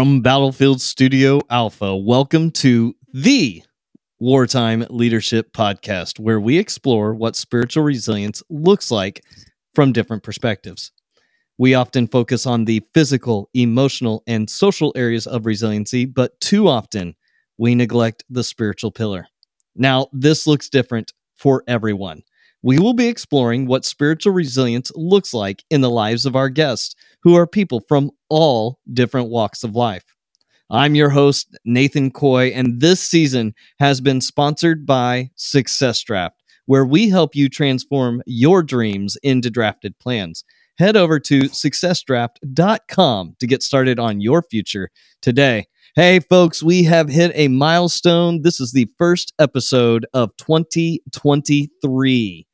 From Battlefield Studio Alpha, welcome to the Wartime Leadership Podcast, where we explore what spiritual resilience looks like from different perspectives. We often focus on the physical, emotional, and social areas of resiliency, but too often we neglect the spiritual pillar. Now, this looks different for everyone. We will be exploring what spiritual resilience looks like in the lives of our guests, who are people from all different walks of life. I'm your host, Nathan Coy, and this season has been sponsored by SuccessDraft, where we help you transform your dreams into drafted plans. Head over to successdraft.com to get started on your future today. Hey, folks, we have hit a milestone. This is the first episode of 2023.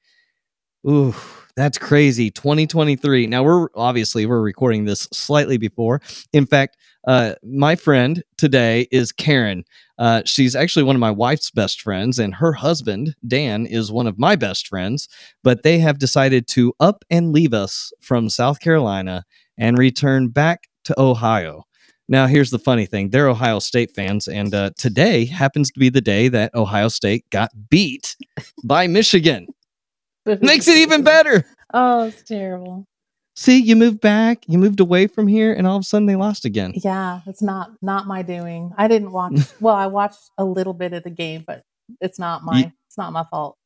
Ooh, that's crazy. 2023. Now we're obviously we're recording this slightly before. In fact, uh, my friend today is Caryn. Uh, she's actually one of my wife's best friends, and her husband Dan is one of my best friends. But they have decided to up and leave us from South Carolina and return back to Ohio. Now, here's the funny thing: they're Ohio State fans, and uh, today happens to be the day that Ohio State got beat by Michigan. Makes it even better. Oh, it's terrible. See, you moved back, you moved away from here, and all of a sudden they lost again. Yeah, it's not not my doing. I didn't watch. well, I watched a little bit of the game, but it's not my You- it's not my fault.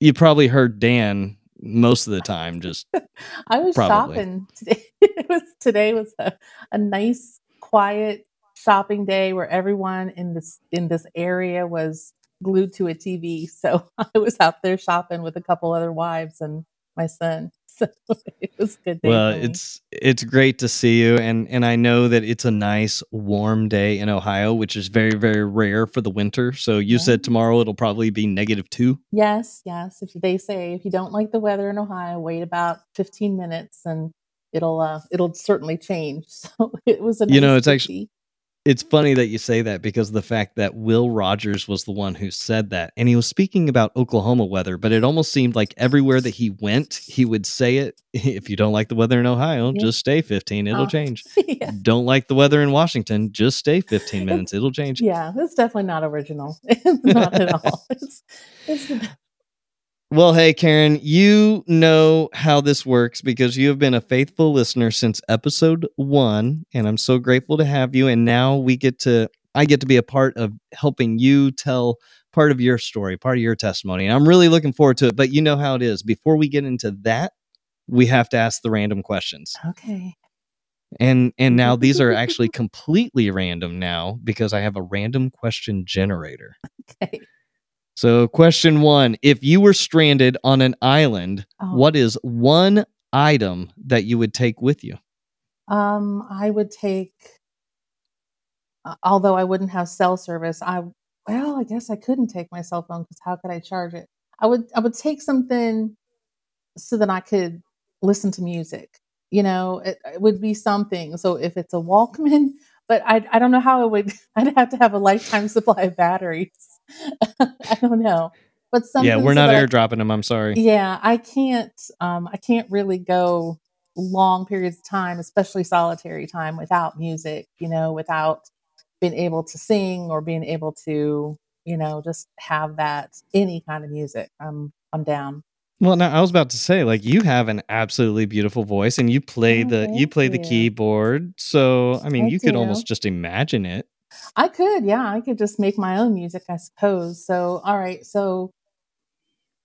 You probably heard Dan most of the time. Just I was Probably. shopping today. it was today was a, a nice, quiet shopping day where everyone in this in this area was glued to a TV. So I was out there shopping with a couple other wives and my son. So it was a good day. well, it's it's great to see you, and and I know that it's a nice warm day in Ohio, which is very very rare for the winter. So you said tomorrow it'll probably be negative two. Yes, yes. If they say if you don't like the weather in Ohio, wait about 15 minutes and it'll uh it'll certainly change. So it was a You know, it's actu- quickie. It's funny that you say that because of the fact that Will Rogers was the one who said that. And he was speaking about Oklahoma weather, but it almost seemed like everywhere that he went, he would say it. If you don't like the weather in Ohio, Yeah. just stay 15, it'll Oh, change. yeah. Don't like the weather in Washington, just stay 15 minutes, it'll change. Yeah, it's definitely not original. Not at all. It's, it's Well, hey, Caryn, you know how this works because you have been a faithful listener since episode one, and I'm so grateful to have you. And now we get to, I get to be a part of helping you tell part of your story, part of your testimony. And I'm really looking forward to it. But you know how it is. Before we get into that, we have to ask the random questions. okay. And and now these are actually completely random now because I have a random question generator. Okay. So, question one If you were stranded on an island, Oh, what is one item that you would take with you? Um, I would take, although I wouldn't have cell service. I well, I guess I couldn't take my cell phone because how could I charge it? I would I would take something so that I could listen to music. You know, it, it would be something. So if it's a Walkman, but I I don't know how it would. I'd have to have a lifetime supply of batteries. I don't know, but something. yeah, we're not that I- airdropping them. I'm sorry. yeah, I can't. Um, I can't really go long periods of time, especially solitary time, without music. You know, without being able to sing or being able to, you know, just have that any kind of music. I'm I'm down. Well, now I was about to say, like, you have an absolutely beautiful voice, and you play Oh, the you play the keyboard. So, I mean, I you could almost just imagine it. I could, yeah, I could just make my own music, I suppose. So, all right, so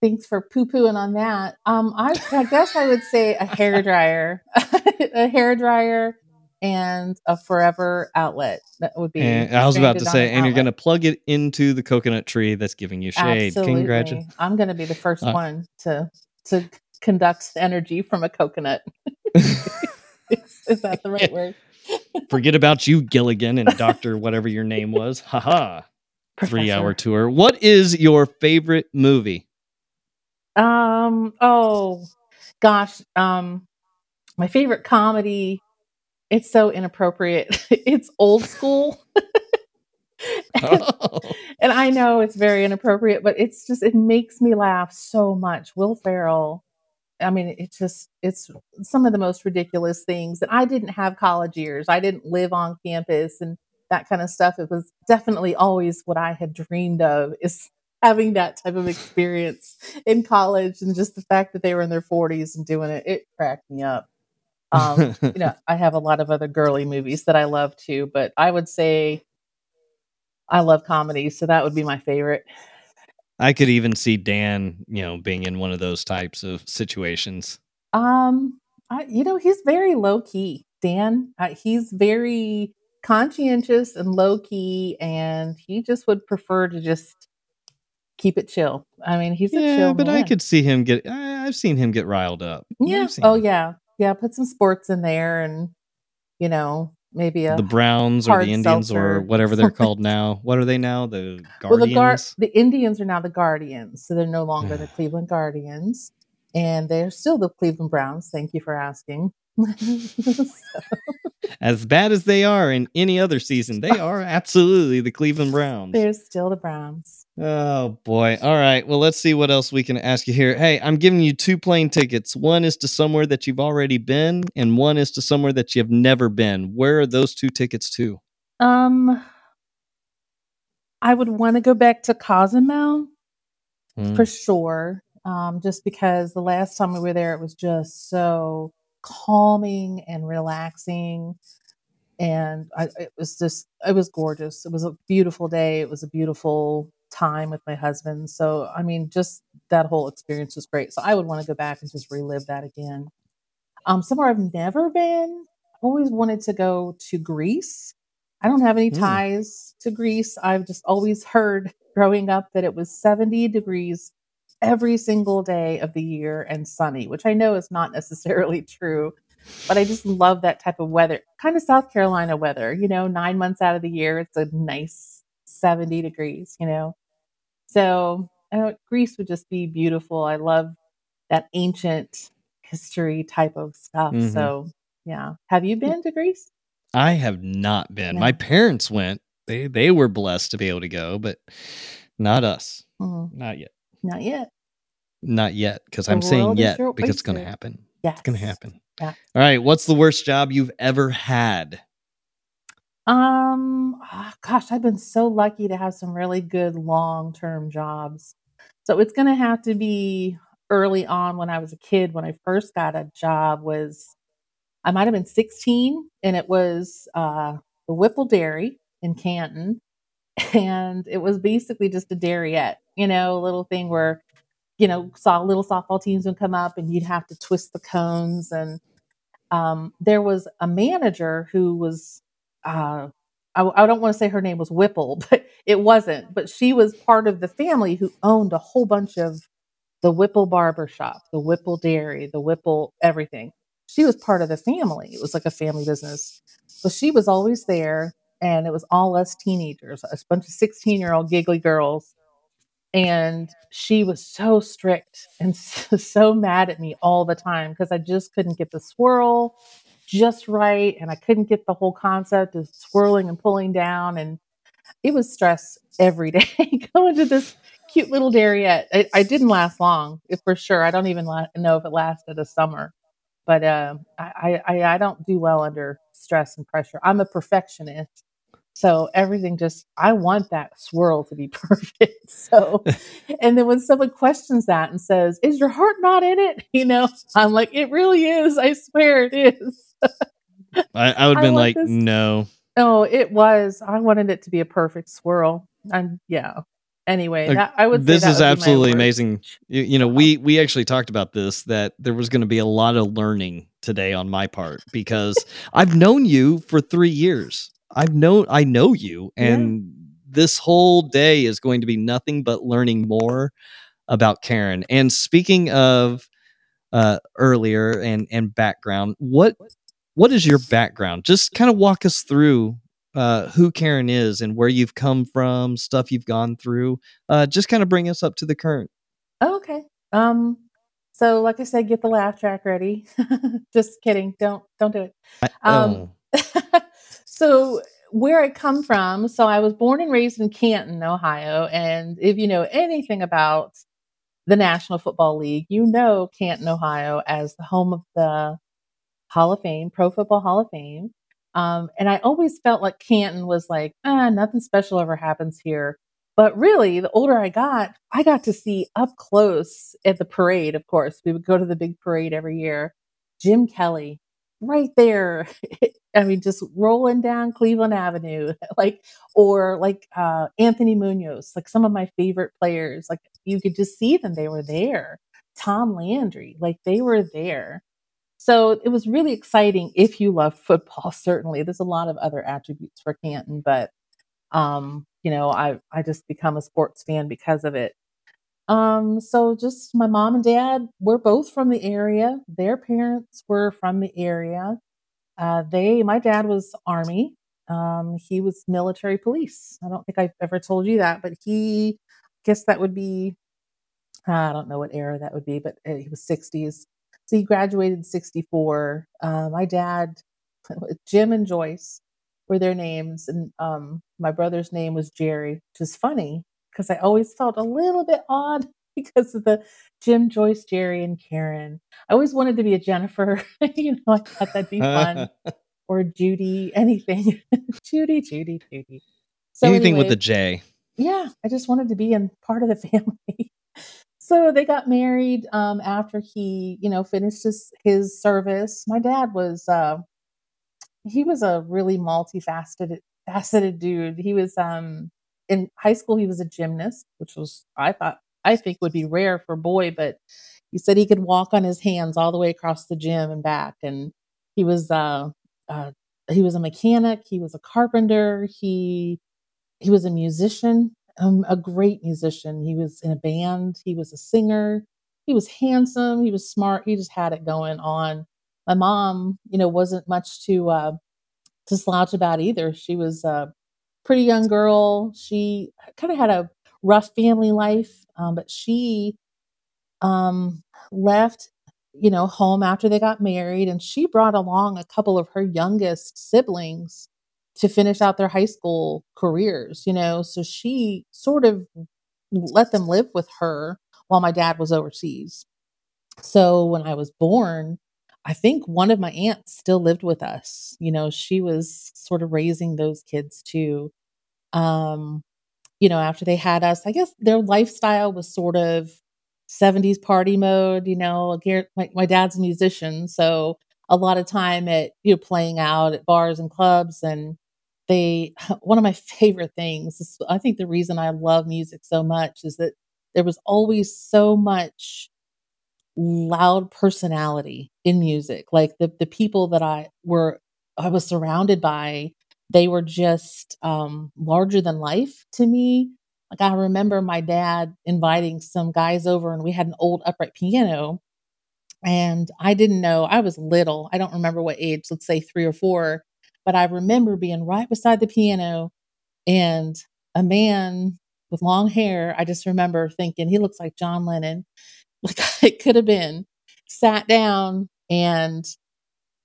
thanks for poo pooing on that. Um, I, I guess I would say a hair dryer, a hair dryer, and a forever outlet. That would be. And I was about to say, an and you're going to plug it into the coconut tree that's giving you shade. Absolutely. Congratulations. I'm going to be the first Uh, one to to conduct energy from a coconut. is, is that the right word? Forget about you, Gilligan, and Doctor whatever your name was. Haha. Three hour tour. What is your favorite movie? Um. Oh, gosh. Um, my favorite comedy. It's so inappropriate. it's old school, and, and I know it's very inappropriate, but it's just it makes me laugh so much. Will Ferrell I mean, it's just it's some of the most ridiculous things. And I didn't have college years. I didn't live on campus and that kind of stuff. It was definitely always what I had dreamed of is having that type of experience in college and just the fact that they were in their 40s and doing it, it cracked me up. Um, you know, I have a lot of other girly movies that I love too, but I would say I love comedies, so that would be my favorite. I could even see Dan, you know, being in one of those types of situations. Um, I, you know, he's very low key. Dan, uh, he's very conscientious and low key, and he just would prefer to just keep it chill. I mean, he's a Yeah, chill but I could see him get. I, I've seen him get riled up. Yeah. Oh him. yeah. Yeah. Put some sports in there, and you know, maybe a the Browns or the Indians or whatever they're called now. What are they now? The Guardians. Well, the Guardians. the Indians are now the Guardians, so they're no longer the Cleveland Guardians, and they're still the Cleveland Browns. Thank you for asking. So- as bad as they are in any other season, they are absolutely the Cleveland Browns. they're still the Browns. Oh boy. All right. Well, let's see what else we can ask you here. Hey, I'm giving you two plane tickets. One is to somewhere that you've already been, and one is to somewhere that you've never been. Where are those two tickets to? Um, I would want to go back to Cozumel Hmm. for sure. Um, just because the last time we were there, it was just so calming and relaxing. And I, it was just, it was gorgeous. It was a beautiful day. It was a beautiful time with my husband. So, I mean, just that whole experience was great. So, I would want to go back and just relive that again. Um, somewhere I've never been, I've always wanted to go to Greece. I don't have any Mm. ties to Greece. I've just always heard growing up that it was 70 degrees every single day of the year and sunny, which I know is not necessarily true, but I just love that type of weather. Kind of South Carolina weather, you know, nine months out of the year, it's a nice 70 degrees, you know. So uh, Greece would just be beautiful. I love that ancient history type of stuff. Mhm. So, yeah. Have you been to Greece? I have not been. No. My parents went. They they were blessed to be able to go, but not us. Mhm. Not yet. Not yet. Not yet. Because I'm saying yet because it's going to happen. Yes. It's going to happen. Yeah. All right. What's the worst job you've ever had? Um, ah, gosh, I've been so lucky to have some really good long-term jobs. So it's going to have to be early on when I was a kid. When I first got a job was I might have been 16 and it was uh the Whipple Dairy in Canton and it was basically just a dairyette, you know, a little thing where you know, saw little softball teams would come up and you'd have to twist the cones and um, there was a manager who was uh, I, I don't want to say her name was Whipple, but it wasn't. But she was part of the family who owned a whole bunch of the Whipple Barber Shop, the Whipple Dairy, the Whipple everything. She was part of the family. It was like a family business. So she was always there, and it was all us teenagers, a bunch of 16 year old giggly girls. And she was so strict and so, so mad at me all the time because I just couldn't get the swirl just right. And I couldn't get the whole concept of swirling and pulling down. And it was stress every day going to this cute little dairyette. It, I didn't last long, for sure. I don't even la- know if it lasted a summer. But uh, I, I, I don't do well under stress and pressure. I'm a perfectionist. So everything just, I want that swirl to be perfect. So, and then when someone questions that and says, Is your heart not in it? You know, I'm like, It really is. I swear it is. I, I would have been like, this- no. Oh, it was. I wanted it to be a perfect swirl. And yeah. Anyway, Like, that, I would say this that is would absolutely amazing. You, you know, we we actually talked about this that there was going to be a lot of learning today on my part because I've known you for three years. I've known I know you, Yeah. and this whole day is going to be nothing but learning more about Caryn. And speaking of uh, earlier and and background, what what is your background? Just kind of walk us through uh, who Caryn is and where you've come from, stuff you've gone through. Uh, just kind of bring us up to the current. Oh, okay. Um, so like I said, get the laugh track ready. Just kidding. Don't don't do it. Um, oh, so where I come from, so I was born and raised in Canton, Ohio, and if you know anything about the National Football League. You know Canton, Ohio as the home of the Hall of Fame, Pro Football Hall of Fame. Um, and I always felt like Canton was like, ah, nothing special ever happens here. But really, the older I got, I got to see up close at the parade, of course. We would go to the big parade every year. Jim Kelly, right there. I mean, just rolling down Cleveland Avenue, like, or like uh, Anthony Munoz, like some of my favorite players. Like, you could just see them, they were there. Tom Landry, like, they were there. So it was really exciting if you love football, certainly. There's a lot of other attributes for Canton, but um, you know, I I just become a sports fan because of it. Um, so just my mom and dad were both from the area. Their parents were from the area. Uh, they my dad was army. Um, he was military police. I don't think I've ever told you that, but he guess that would be I don't know what era that would be, but uh, he was 60s. So he graduated in 64. Uh, my dad, Jim and Joyce were their names. And um, my brother's name was Jerry, which is funny because I always felt a little bit odd because of the Jim, Joyce, Jerry, and Caryn. I always wanted to be a Jennifer. you know, I thought that'd be fun. or Judy, anything. Judy, Judy, Judy. So anything anyway, with a J. Yeah, I just wanted to be in part of the family. So they got married um, after he, you know, finished his his service. My dad was uh, he was a really multifaceted faceted dude. He was um in high school he was a gymnast, which was I thought I think would be rare for a boy, but he said he could walk on his hands all the way across the gym and back. And he was uh, uh he was a mechanic, he was a carpenter, he he was a musician, um, a great musician. He was in a band, he was a singer, he was handsome, he was smart, he just had it going on my mom, you know, wasn't much to uh, to slouch about either. She was a pretty young girl. She kind of had a rough family life, um, but she um, left, you know, home after they got married, and she brought along a couple of her youngest siblings to finish out their high school careers. You know, so she sort of let them live with her while my dad was overseas. So when I was born, I think one of my aunts still lived with us. You know, she was sort of raising those kids too. Um, you know, after they had us, I guess their lifestyle was sort of 70s party mode. You know, my, my dad's a musician, so a lot of time at you know playing out at bars and clubs and they one of my favorite things is, i think the reason i love music so much is that there was always so much loud personality in music. Like the the people that I were I was surrounded by, they were just um larger than life to me. Like I remember my dad inviting some guys over and we had an old upright piano and I didn't know, I was little. I don't remember what age, let's say 3 or 4, but I remember being right beside the piano and a man with long hair, I just remember thinking he looks like John Lennon like it could have been, sat down and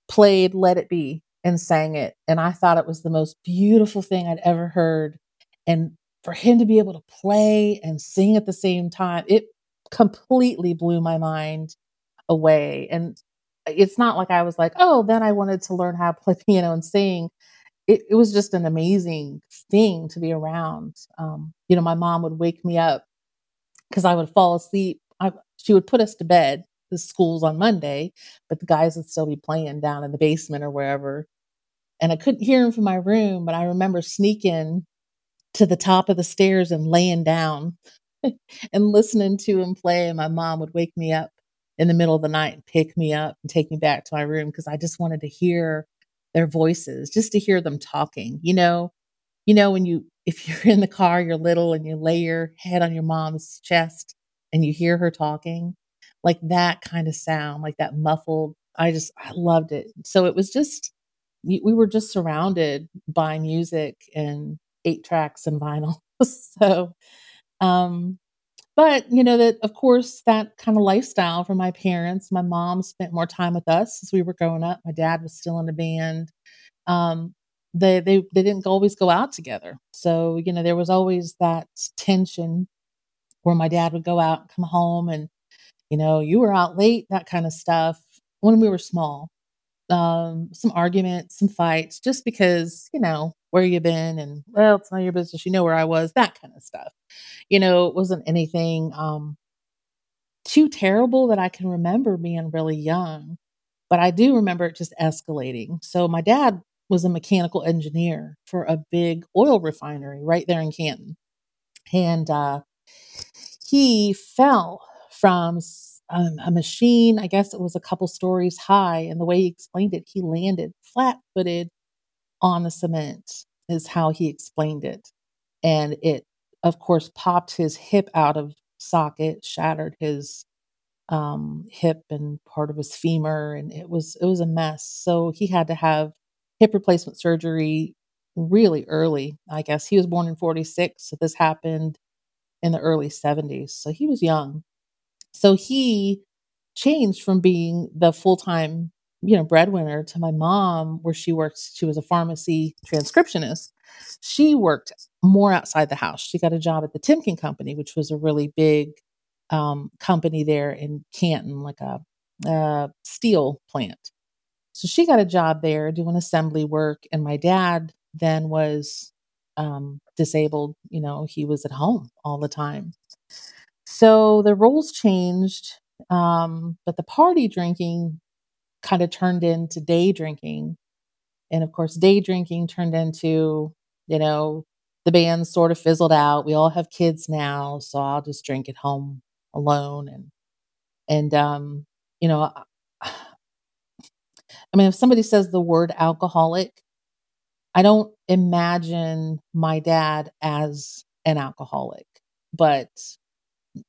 played Let It Be and sang it. And I thought it was the most beautiful thing I'd ever heard. And for him to be able to play and sing at the same time, it completely blew my mind away. And it's not like I was like, oh, then I wanted to learn how to play piano and sing. It, it was just an amazing thing to be around. Um, you know, my mom would wake me up because I would fall asleep I, she would put us to bed. The school's on Monday, but the guys would still be playing down in the basement or wherever. And I couldn't hear him from my room, but I remember sneaking to the top of the stairs and laying down and listening to him play. And my mom would wake me up in the middle of the night and pick me up and take me back to my room because I just wanted to hear their voices, just to hear them talking. You know, you know when you if you're in the car, you're little and you lay your head on your mom's chest and you hear her talking, like that kind of sound, like that muffled. I just, I loved it. So it was just, we were just surrounded by music and eight tracks and vinyl. so, um, but you know that of course that kind of lifestyle for my parents my mom spent more time with us as we were growing up my dad was still in a band um, they they they didn't always go out together so you know there was always that tension where my dad would go out and come home and, you know, "You were out late," that kinda stuff, when we were small. Um, some arguments, some fights, just because, you know, "Where you been?" and, "Well, it's of your business, you know where I was," that kinda stuff. You know, it wasn't anything, um too terrible that I can remember being really young, but I do remember it just escalating. So my dad was a mechanical engineer for a big oil refinery right there in Canton, and, uh, he fell from um, a machine, I guess it was a couple stories high, and the way he explained it, he landed flat-footed on the cement, is how he explained it, and it, of course, popped his hip out of socket, shattered his, um, hip and part of his femur, and it was it was a mess. So he had to have hip replacement surgery really early, I guess. He was born in '46, so this happened in the early '70s, so he was young. So he changed from being the full-time, you know, breadwinner to my mom, where she works she was a pharmacy transcriptionist. She worked more outside the house. She got a job at the Timken Company, which was a really big, um, company there in Canton, like a a steel plant. So she got a job there doing assembly work, and my dad then was, um, disabled, you know, he was at home all the time. So the roles changed, um, but the party drinking kinda turned into day drinking, and of course, day drinking turned into, you know, the band sort of fizzled out. We all have kids now, so I'll just drink at home alone, and and, um, you know, uh I mean, if somebody says the word alcoholic, I don't imagine my dad as an alcoholic, but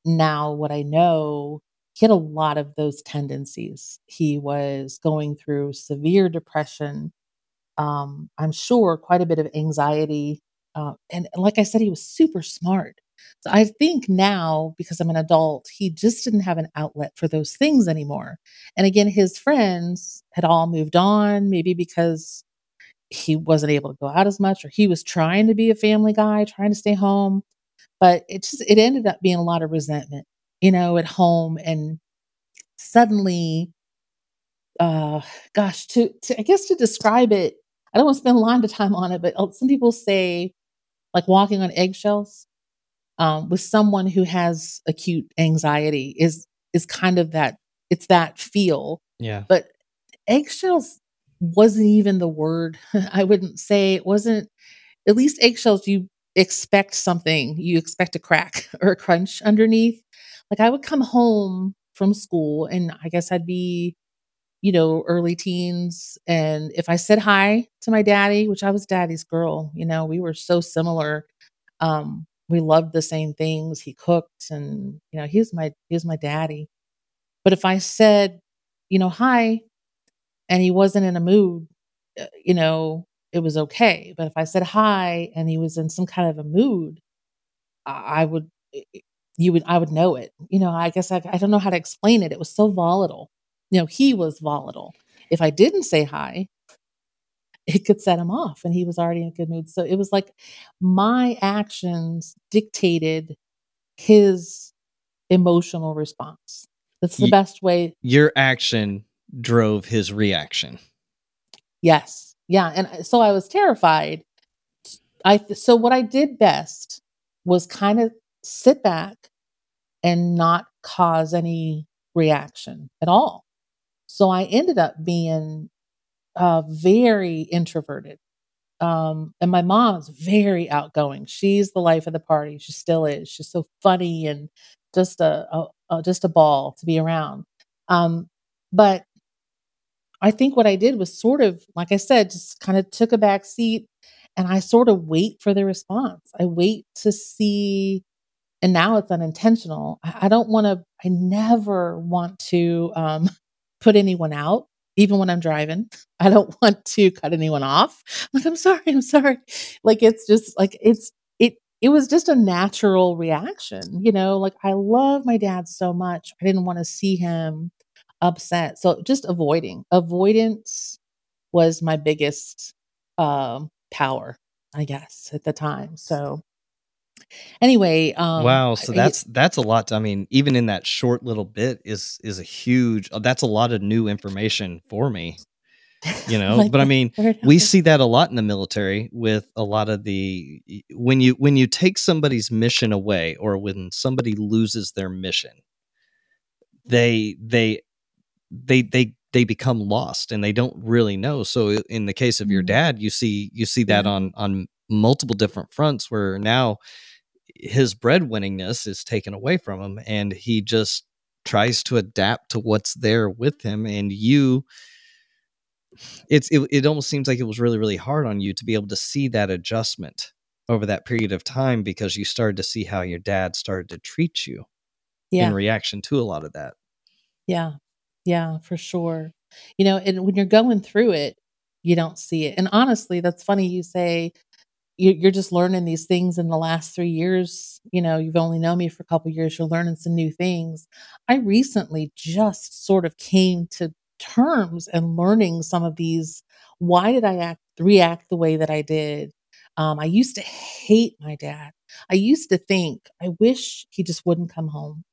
now what I know, he had a lot of those tendencies. He was going through severe depression, um, I'm sure quite a bit of anxiety, uh, and like I said, he was super smart. So I think now, because I'm an adult, he just didn't have an outlet for those things anymore, and again, his friends had all moved on, maybe because he wasn't able to go out as much, or he was trying to be a family guy, trying to stay home, but it just it ended up being a lot of resentment, you know, at home, and suddenly uh, gosh, to to I guess to describe it, I don't wanna spend a lot of time on it, but, uh, some people say, like, walking on eggshells, um, with someone who has acute anxiety is is kind of that it's that feel, Yeah. but eggshells wasn't even the word. I wouldn't say it wasn't at least eggshells, you expect something, you expect a crack or a crunch underneath. Like, I would come home from school, and I guess I'd be, you know, early teens, and if I said hi to my daddy, which I was daddy's girl, you know, we were so similar, um, we loved the same things, he cooked, and, you know, he was my he was my daddy. But if I said, you know, "Hi," and he wasn't in a mood, uh, you know, it was okay, but if I said "Hi," and he was in some kind of a mood, I would you would I would know it. You know, I guess I I don't know how to explain it, it was so volatile. You know, he was volatile. If I didn't say "Hi" it could set him off, and he was already in a good mood, so it was like my actions dictated his emotional response. That's the Y best way your action drove his reaction. Yes. Yeah, and, so I was terrified. I so what I did best was kinda sit back and not cause any reaction at all. So I ended up being, uh, very introverted, um, and my mom's very outgoing. She's the life of the party, she still is. She's so funny and just a a a just a ball to be around. Um, but I think what I did was sort of, like I said, just kinda took a back seat, and I sorta wait for the response. I wait to see and now it's unintentional. I I don't wanna I never want to, um, put anyone out, even when I'm driving. I don't want to cut anyone off. Like, "I'm sorry, I'm sorry." Like, it's just, like, it's it it was just a natural reaction, you know? Like, I love my dad so much, I didn't wanna see him upset, so just avoiding. Avoidance was my biggest, um, power, I guess, at the time, so Anyway, um, Wow, so that's that's a lot. I mean, even in that short little bit is is a huge uh, that's a lot of new information for me, you know? like, But I mean, we see that a lot in the military with a lot of the when you when you take somebody's mission away or when somebody loses their mission, they they they they they become lost and they don't really know. So in the case of your Mm, dad, you see you see that on on multiple different fronts where now his breadwinningness is taken away from him and he just tries to adapt to what's there with him. And you it's it, it almost seems like it was really really hard on you to be able to see that adjustment over that period of time because you started to see how your dad started to treat you in reaction to a lot of that. Yeah, yeah, for sure. You know, and when you're going through it, you don't see it. And honestly, that's funny you say you you're just learning these things in the last 3 years, you know, you've only known me for a couple years, you're learning some new things. I recently just sort of came to terms and learning some of these why did I act react the way that I did? Um, I used to hate my dad. I used to think, "I wish he just wouldn't come home."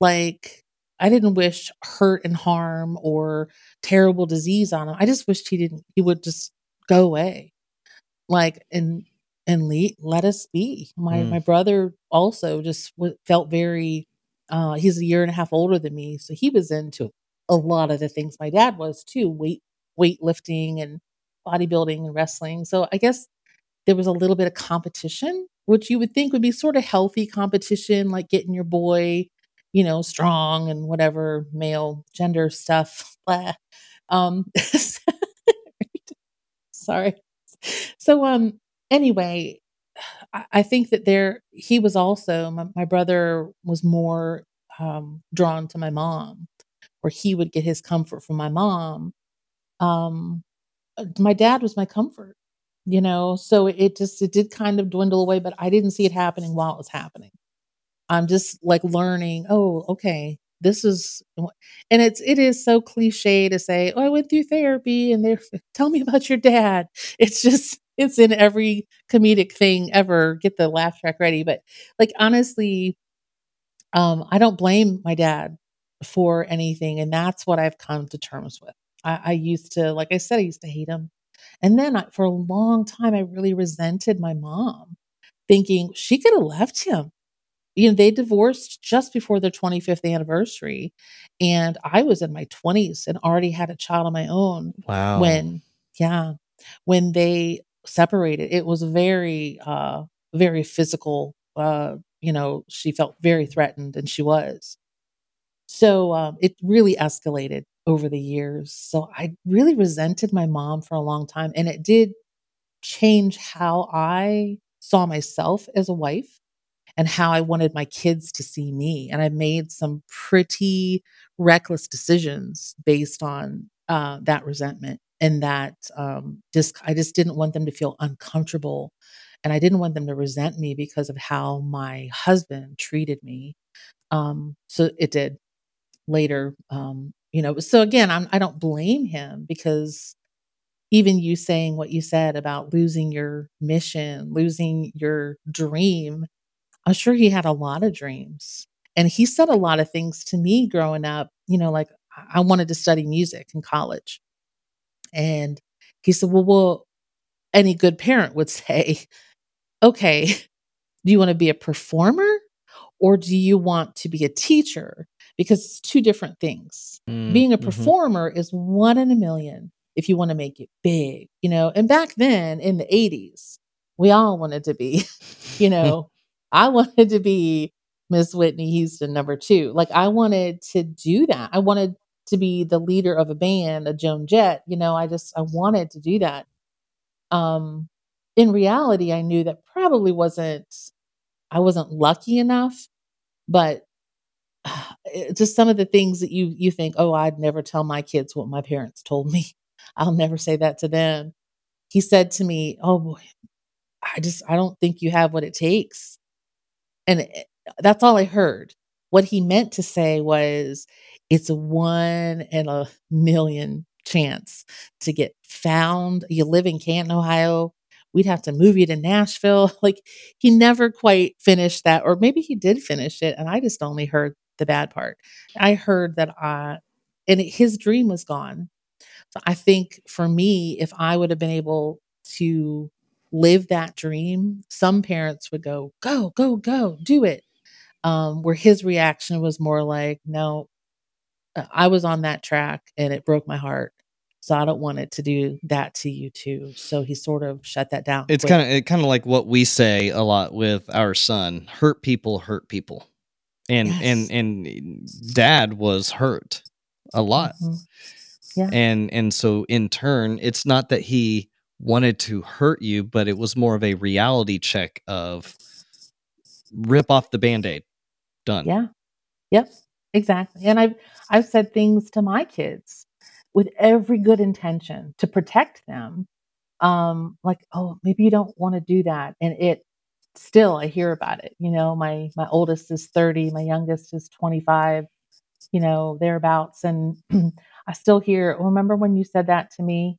Like, I didn't wish hurt and harm or terrible disease on him. I just wished he didn't he would just go away. Like, and and le let us be. My Mm, my brother also just w felt very uh, he's a year and a half older than me, so he was into a lot of the things my dad was too, weight weightlifting and bodybuilding and wrestling. So I guess there was a little bit of competition, which you would think would be sort of healthy competition, like getting your boy, you know, strong and whatever male gender stuff. Um, sorry. So, um, anyway, I, I think that there he was also my, my brother was more um drawn to my mom, where he would get his comfort from my mom. Um, uh, my dad was my comfort, you know, so it just it did kind of dwindle away, but I didn't see it happening while it was happening. I'm just like learning, "Oh, okay. This is and it's it is so cliche to say, "Oh, I went through therapy and they're tell me about your dad." It's just it's in every comedic thing ever. Get the laugh track ready, but, like, honestly, um, I don't blame my dad for anything, and that's what I've come to terms with. I I used to like I said, I used to hate him, and then I for a long time, I really resented my mom, thinking she coulda left him. You know, they divorced just before their 25th anniversary, and I was in my 20s and already had a child of my own wow when yeah, when they separated. It was very, uh, very physical, uh, you know, she felt very threatened, and she was. So, um, it really escalated over the years. So I really resented my mom for a long time, and it did change how I saw myself as a wife and how I wanted my kids to see me. And I made some pretty reckless decisions based on uh, that resentment and that um, I just didn't want them to feel uncomfortable, and I didn't want them to resent me because of how my husband treated me. Um, so it did later. Um, you know, so again, I'm, I don't blame him because even you saying what you said about losing your mission, losing your dream, I'm sure he had a lot of dreams. And he said a lot of things to me growing up, you know, like I wanted to study music in college. And he said, Well, well, any good parent would say, okay, do you want to be a performer or do you want to be a teacher? Because it's two different things. mm, Being a mhm. performer is one in a million if you want to make it big, you know. And back then in the 80s, we all wanted to be You know, I wanted to be Miss Whitney Houston number 2. Like, I wanted to do that. I wanted to be the leader of a band, a Joan Jett, you know, I just I wanted to do that. Um, in reality, I knew that probably wasn't I wasn't lucky enough, but just some of the things that you you think, "Oh, I'd never tell my kids what my parents told me. I'll never say that to them." He said to me, "Oh, boy, I just I don't think you have what it takes." And that's all I heard. What he meant to say was, "It's a 1 in a million chance to get found." You live in Canton, Ohio. we'd have to move you to Nashville. Like he never quite finished that, or maybe he did finish it, and I just only heard the bad part. I heard that I, and his dream was gone. So I think for me, if I would have been able to live that dream, some parents would go, go, go, go, do it. Um, where his reaction was more like, no, uh, I was on that track and it broke my heart. So I don't want it to do that to you too. So he sort of shut that down. It's kind of it kind of like what we say a lot with our son: hurt people hurt people, and Yes. and and dad was hurt a lot, Mhm. Yeah. and and so in turn, it's not that he wanted to hurt you, but it was more of a reality check of rip off the band-aid, done. Yeah. Yep. Exactly. And I've I've said things to my kids with every good intention to protect them. Um, like, oh, maybe you don't want to do that. And it still I hear about it. You know, my my oldest is 30, my youngest is 25, you know, thereabouts. And I still hear, "Oh, remember when you said that to me?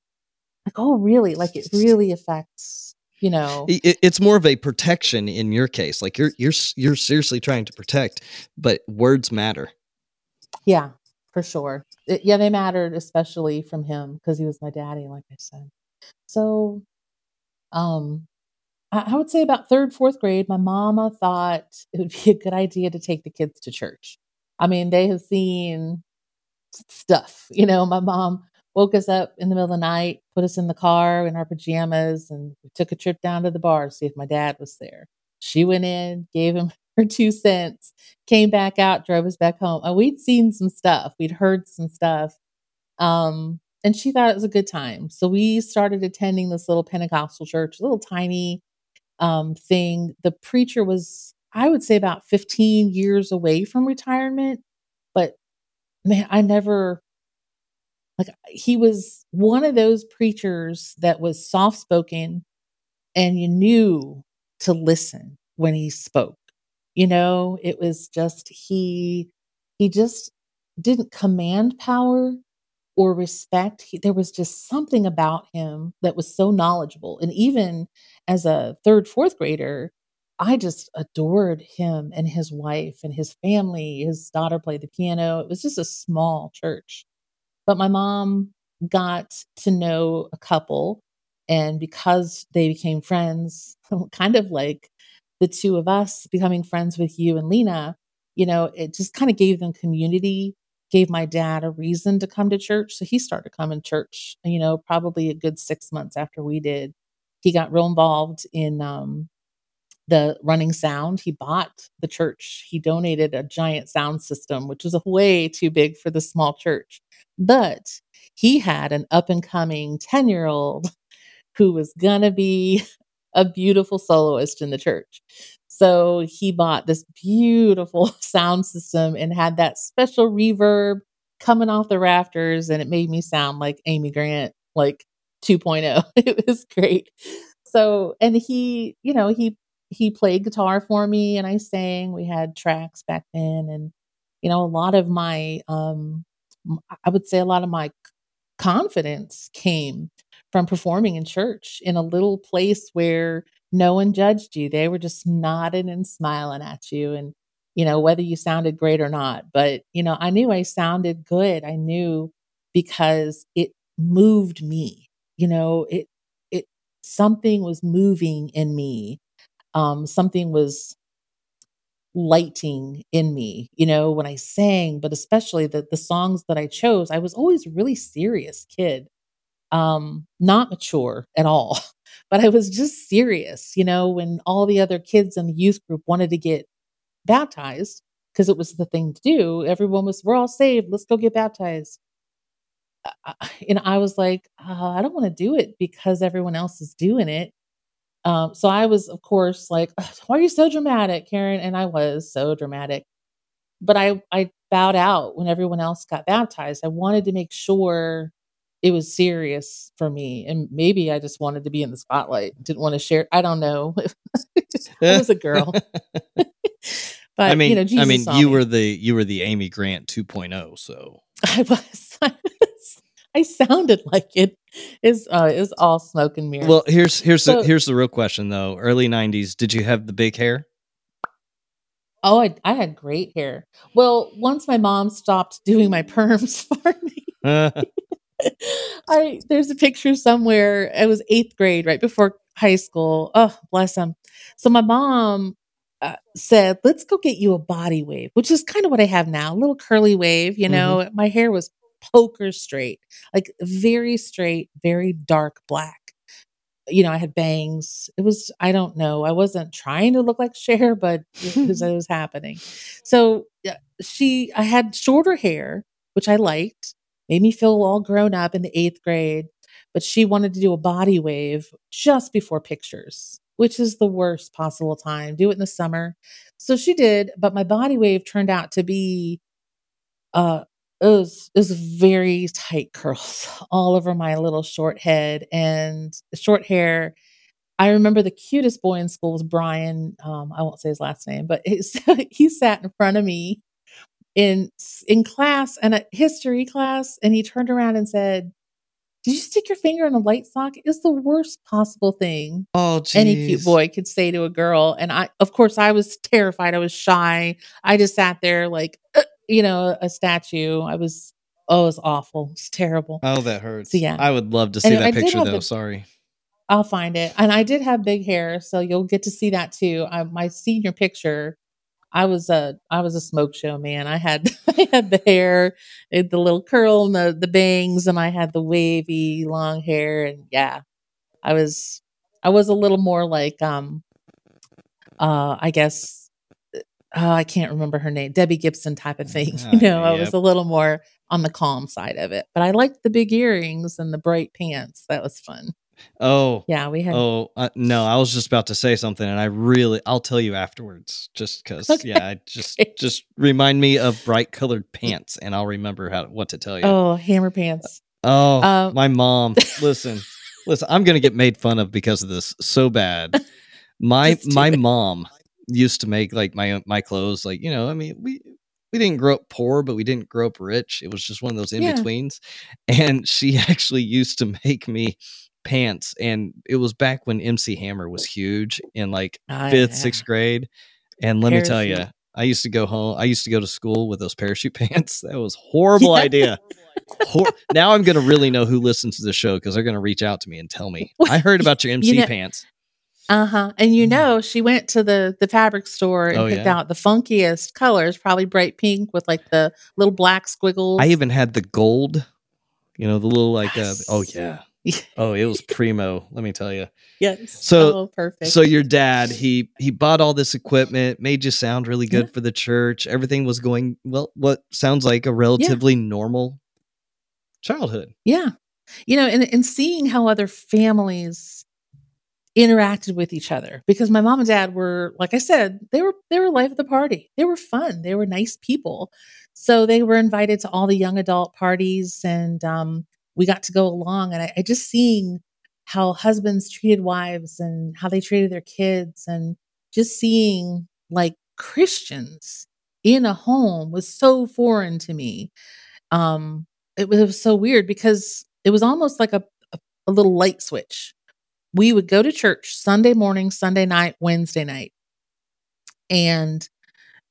Like, oh really? Like it really affects, you know. It- it's more of a protection in your case. Like you're you're you're seriously trying to protect, but words matter. Yeah, for sure. It- yeah, they mattered, especially from him because he was my daddy, like I said. So, um, I, I would say about third, fourth grade, my mama thought it would be a good idea to take the kids to church. I mean, they have seen stuff. You know, my mom woke us up in the middle of the night, put us in the car in our pajamas, and took a trip down to the bar to see if my dad was there. She went in, gave him her two cents, came back out, drove us back home. And we'd seen some stuff, we'd heard some stuff. Um, and she thought it was a good time. So we started attending this little Pentecostal church, a little tiny um, thing. The preacher was, I would say, about 15 years away from retirement, but man, I never like he was one of those preachers that was soft spoken and you knew to listen when he spoke. You know, it was just he he just didn't command power or respect. He, there was just something about him that was so knowledgeable. And even as a third, fourth grader, I just adored him and his wife and his family. His daughter played the piano. It was just a small church. But my mom got to know a couple, and because they became friends, kind of like the two of us becoming friends with you and Lena, you know, it just kind of gave them community, gave my dad a reason to come to church. So he started coming to church, you know, probably a good six months after we did. He got real involved in um, the running sound. He bought the church. He donated a giant sound system, which was way too big for the small church. But he had an up and coming 10 year old who was going to be a beautiful soloist in the church. So he bought this beautiful sound system and had that special reverb coming off the rafters, and it made me sound like Amy Grant, like 2.0. It was great. So, and he, you know, he he played guitar for me and I sang. We had tracks back then and you know, a lot of my um I would say a lot of my confidence came from performing in church in a little place where no one judged you. They were just nodding and smiling at you and you know, whether you sounded great or not. But, you know, I knew I sounded good. I knew because it moved me. You know, it it something was moving in me um, something was lighting in me, you know, when I sang, but especially the the songs that I chose, I was always a really serious kid. Um, not mature at all. But I was just serious, you know, when all the other kids in the youth group wanted to get baptized because it was the thing to do. Everyone was, we're all saved. Let's go get baptized. And I was like, uh, I don't want to do it because everyone else is doing it. Um, so I was, of course, like, "Why are you so dramatic, Caryn?" And I was so dramatic, but I I bowed out when everyone else got baptized. I wanted to make sure it was serious for me, and maybe I just wanted to be in the spotlight. Didn't want to share. I don't know. I was a girl, but I mean, you know, Jesus I mean, you me. were the you were the Amy Grant 2.0. So I was. I sounded like it. It's uh, it's all smoke and mirrors. Well, here's here's So- the here's the real question though. Early '90s, did you have the big hair? oh, I, I had great hair. Well, once my mom stopped doing my perms for me, I there's a picture somewhere. It was eighth grade, right before high school. Oh, bless him. So my mom uh, said, "Let's go get you a body wave," which is kind of what I have now, a little curly wave. You know, my hair was poker straight, like very straight, very dark black. You know, I had bangs. It was I don't know. I wasn't trying to look like Cher, but it was, it was happening. So yeah, she, I had shorter hair, which I liked made me feel all grown up in the eighth grade. But she wanted to do a body wave just before pictures, which is the worst possible time. Do it in the summer. So she did, but my body wave turned out to be uh it was it was very tight curls all over my little short head and short hair. I remember the cutest boy in school was Brian. Um, I won't say his last name, but his, he sat in front of me in in class and a history class and he turned around and said did you stick your finger in a light socket it's the worst possible thing oh, geez. any cute boy could say to a girl and i of course i was terrified i was shy i just sat there like uh, you know a statue i was oh it was awful it's terrible Oh, that hurts. So, yeah. I would love to see And that I picture though. Sorry. i'll find it and i did have big hair so you'll get to see that too I, my senior picture I was a I was a smoke show man. I had I had the hair, the little curl and the the bangs, and I had the wavy long hair, and yeah, I was I was a little more like um uh I guess uh, I can't remember her name, Debbie Gibson type of thing. Ah, You know, I was a little more on the calm side of it, but I liked the big earrings and the bright pants. That was fun. Oh, Yeah, we had. oh, uh, no. I was just about to say something, and I really, I'll tell you afterwards. Just because, Okay. yeah, I just just remind me of bright colored pants, and I'll remember how what to tell you. Oh, hammer pants. Oh, Um, my mom. Listen, listen. I'm gonna get made fun of because of this so bad. My my it. mom used to make like my my clothes. Like you know, I mean, we we didn't grow up poor, but we didn't grow up rich. It was just one of those in Yeah. betweens. And she actually used to make me pants, and it was back when MC Hammer was huge in like Ah, fifth, yeah. sixth grade. And let me tell you, I used to go home. I used to go to school with those parachute pants. That was horrible Yeah. idea. Hor- now I'm to really know who listens to the show because they're to reach out to me and tell me. I heard about your MC know- pants. Uh-huh. And you know, she went to the the fabric store and. Oh, picked yeah. out the funkiest colors, probably bright pink with like the little black squiggles. I even had the gold, you know, the little like, uh, oh Yes. yeah. Oh, it was primo. Let me tell you. yes. So- oh, perfect. So your dad, he he bought all this equipment, made you sound really good for the church. Everything was going well. What sounds like a relatively normal childhood. yeah. You know, and and seeing how other families interacted with each other because my mom and dad were like I said, they were they were life of the party. They were fun. They were nice people. So they were invited to all the young adult parties and um we got to go along and I, I just seeing how husbands treated wives and how they treated their kids and just seeing like Christians in a home was so foreign to me. Um it was, it was so weird because it was almost like a, a, a little light switch. We would go to church Sunday morning, Sunday night, Wednesday night. And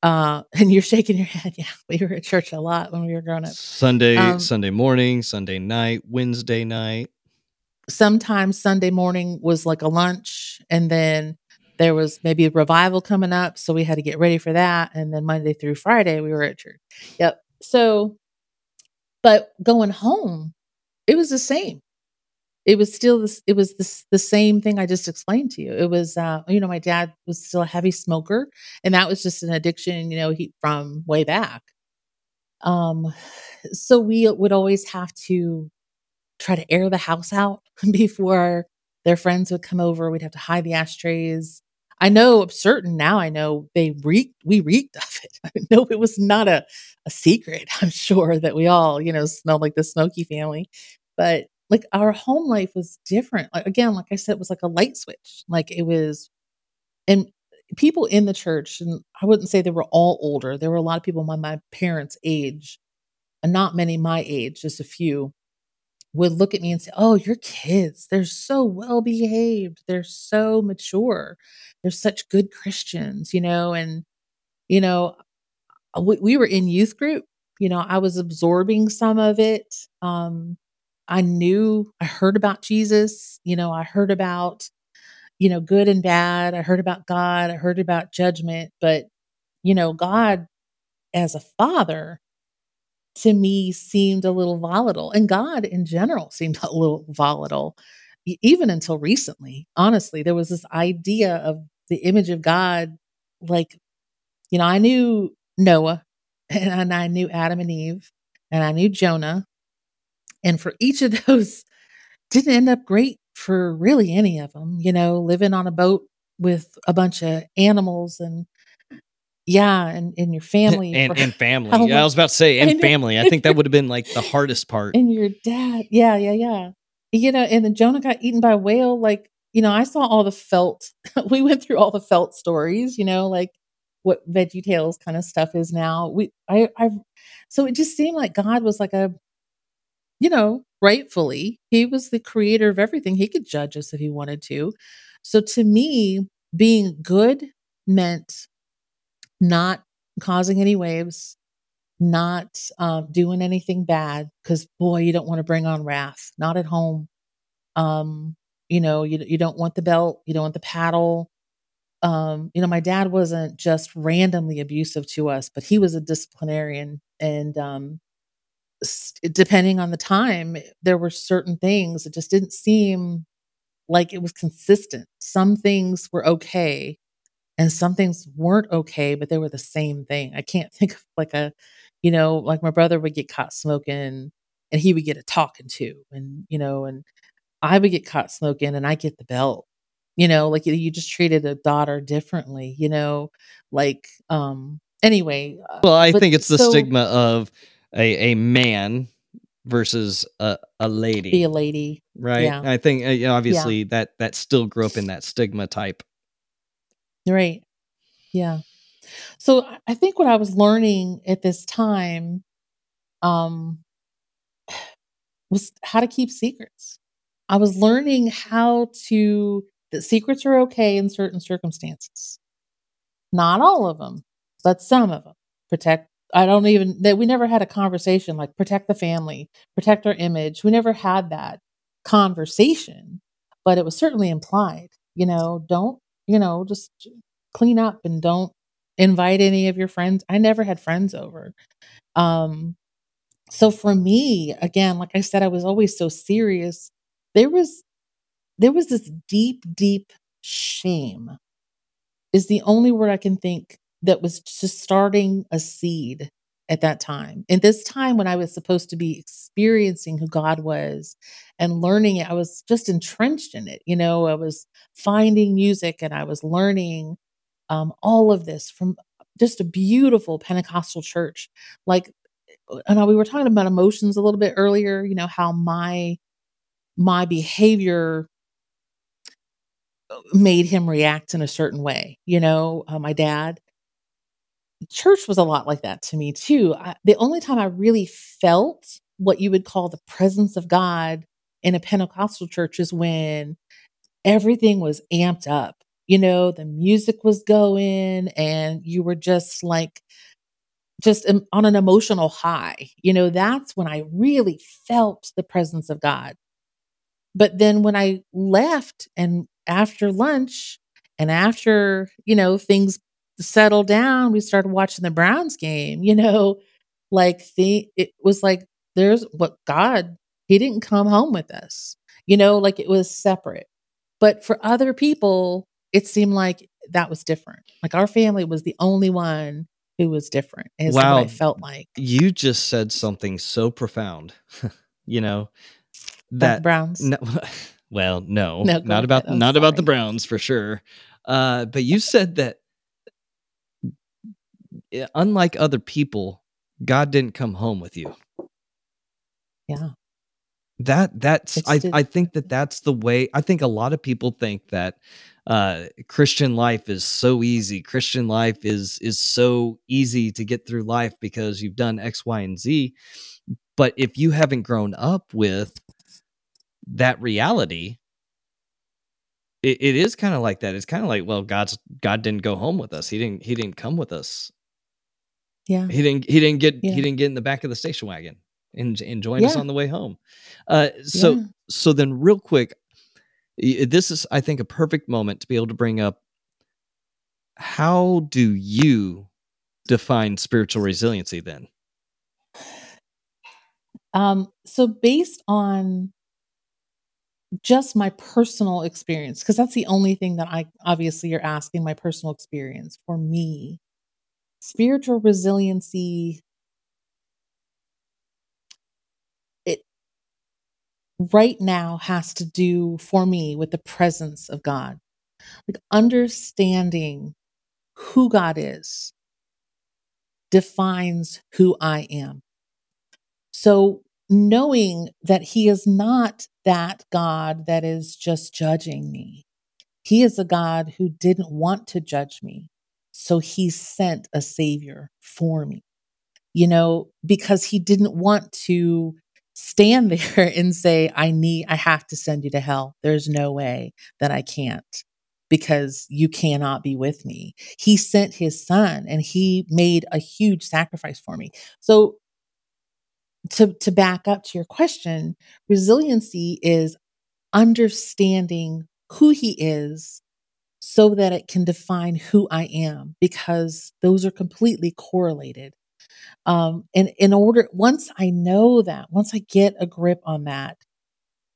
uh and you're shaking your head. Yeah, we were at church a lot when we were growing up. Sunday, Um, Sunday morning, Sunday night, Wednesday night. sometimes Sunday morning was like a lunch, and then there was maybe a revival coming up, so we had to get ready for that. And then Monday through Friday, we were at church. Yep. So, but going home, it was the same. It was still this. It was this the same thing I just explained to you. It was, uh, you know, my dad was still a heavy smoker, and that was just an addiction, you know, he from way back. Um, so we would always have to try to air the house out before their friends would come over. We'd have to hide the ashtrays. I know I'm certain now I know they reeked we reeked of it. I know it was not a, a secret. I'm sure that we all, you know, smelled like the smoky family. But like our home life was different. Like again, like I said, it was like a light switch. Like it was and people in the church, and I wouldn't say they were all older. There were a lot of people my, my parents' age, and not many my age, just a few would look at me and say, "Oh, your kids, they're so well behaved. They're so mature. They're such good Christians," you know, and you know, we, we were in youth group. You know, I was absorbing some of it. Um, I knew I heard about Jesus. You know, I heard about you know good and bad. I heard about God. I heard about judgment, but you know, God as a father to me seemed a little volatile and God in general seemed a little volatile even until recently. Honestly, there was this idea of the image of God like you know, I knew Noah and I knew Adam and Eve and I knew Jonah and for each of those didn't end up great for really any of them, you know, living on a boat with a bunch of animals and yeah, and and your family and and family. Yeah, I was about to say and and family. I think that would have been like the hardest part. And your dad yeah, yeah, yeah. You know, and then Jonah got eaten by a whale, like, you know, I saw all the felt we went through all the felt stories, you know, like what Veggie Tales kind of stuff is now. We I I so it just seemed like God was like a you know, rightfully, he was the creator of everything. He could judge us if he wanted to. So to me, being good meant not causing any waves, not um, doing anything bad because boy you don't want to bring on wrath not at home um you know you, you don't want the belt you don't want the paddle um you know my dad wasn't just randomly abusive to us but he was a disciplinarian and um depending on the time there were certain things that just didn't seem like it was consistent some things were okay and some things weren't okay, but they were the same thing. I can't think of like a, you know, like my brother would get caught smoking and he would get a talking to, and you know, and I would get caught smoking and I get the belt. You know, like you, just treated a daughter differently. You know, like um. Anyway, uh, Well, I think it's the so stigma of a a man versus a a lady be a lady. right? Yeah, I think uh, you know, yeah, obviously that that still grew up in that stigma type. right. Yeah. So I I think what I was learning at this time um was how to keep secrets. I was learning how to that secrets are okay in certain circumstances. Not all of them, but some of them. Protect I don't even that we never had a conversation like protect the family, protect our image. We never had that conversation, but it was certainly implied, you know, don't, you know, just clean up and don't invite any of your friends. I never had friends over. Um so for me, again, like I said, I was always so serious. There was there was this deep, deep shame is the only word I can think that was just starting a seed at that time. And this time when I was supposed to be experiencing who God was and learning it, I was just entrenched in it. You know, I was finding music and I was learning um, all of this from just a beautiful Pentecostal church. Like know we were talking about emotions a little bit earlier, you know, how my my behavior made him react in a certain way, you know, uh, my dad. Church was a lot like that to me too. I, the only time I really felt what you would call the presence of God in a Pentecostal church is when everything was amped up. You know, the music was going and you were just like just on an emotional high. You know, that's when I really felt the presence of God. But then when I left and after lunch and after, you know, things settled down, we started watching the Browns game, you know, like the it was like there's what God, he didn't come home with us. You know, like it was separate. But for other people, it seemed like that was different. Like our family was the only one who was different, is what I Wow, felt like you just said something so profound. you know about the that Browns. no, well, no, No, not about not about the. Browns for sure. Uh, but you said that unlike other people, God didn't come home with you. Yeah. That that's It I just I think that that's the way I think a lot of people think that uh Christian life is so easy. Christian life is is so easy to get through life because you've done X, Y, and Z. But if you haven't grown up with that reality it, it is kind of like that it's kind of like well god's god didn't go home with us he didn't he didn't come with us Yeah. he didn't he didn't get Yeah. he didn't get in the back of the station wagon and, and join us on the way home uh so Yeah. so then real quick this is i think a perfect moment to be able to bring up how do you define spiritual resiliency then Um, so based on just my personal experience, because that's the only thing that I obviously you're asking my personal experience. For me, spiritual resiliency, it right now has to do for me with the presence of God. Like understanding who God is defines who I am. So knowing that he is not that God that is just judging me. He is a God who didn't want to judge me. So he sent a savior for me. You know, because he didn't want to stand there and say I need I have to send you to hell. There's no way that I can't because you cannot be with me. He sent his son and he made a huge sacrifice for me. So to to back up to your question, resiliency is understanding who he is so that it can define who I am because those are completely correlated. Um, and in order, once I know that, once I get a grip on that,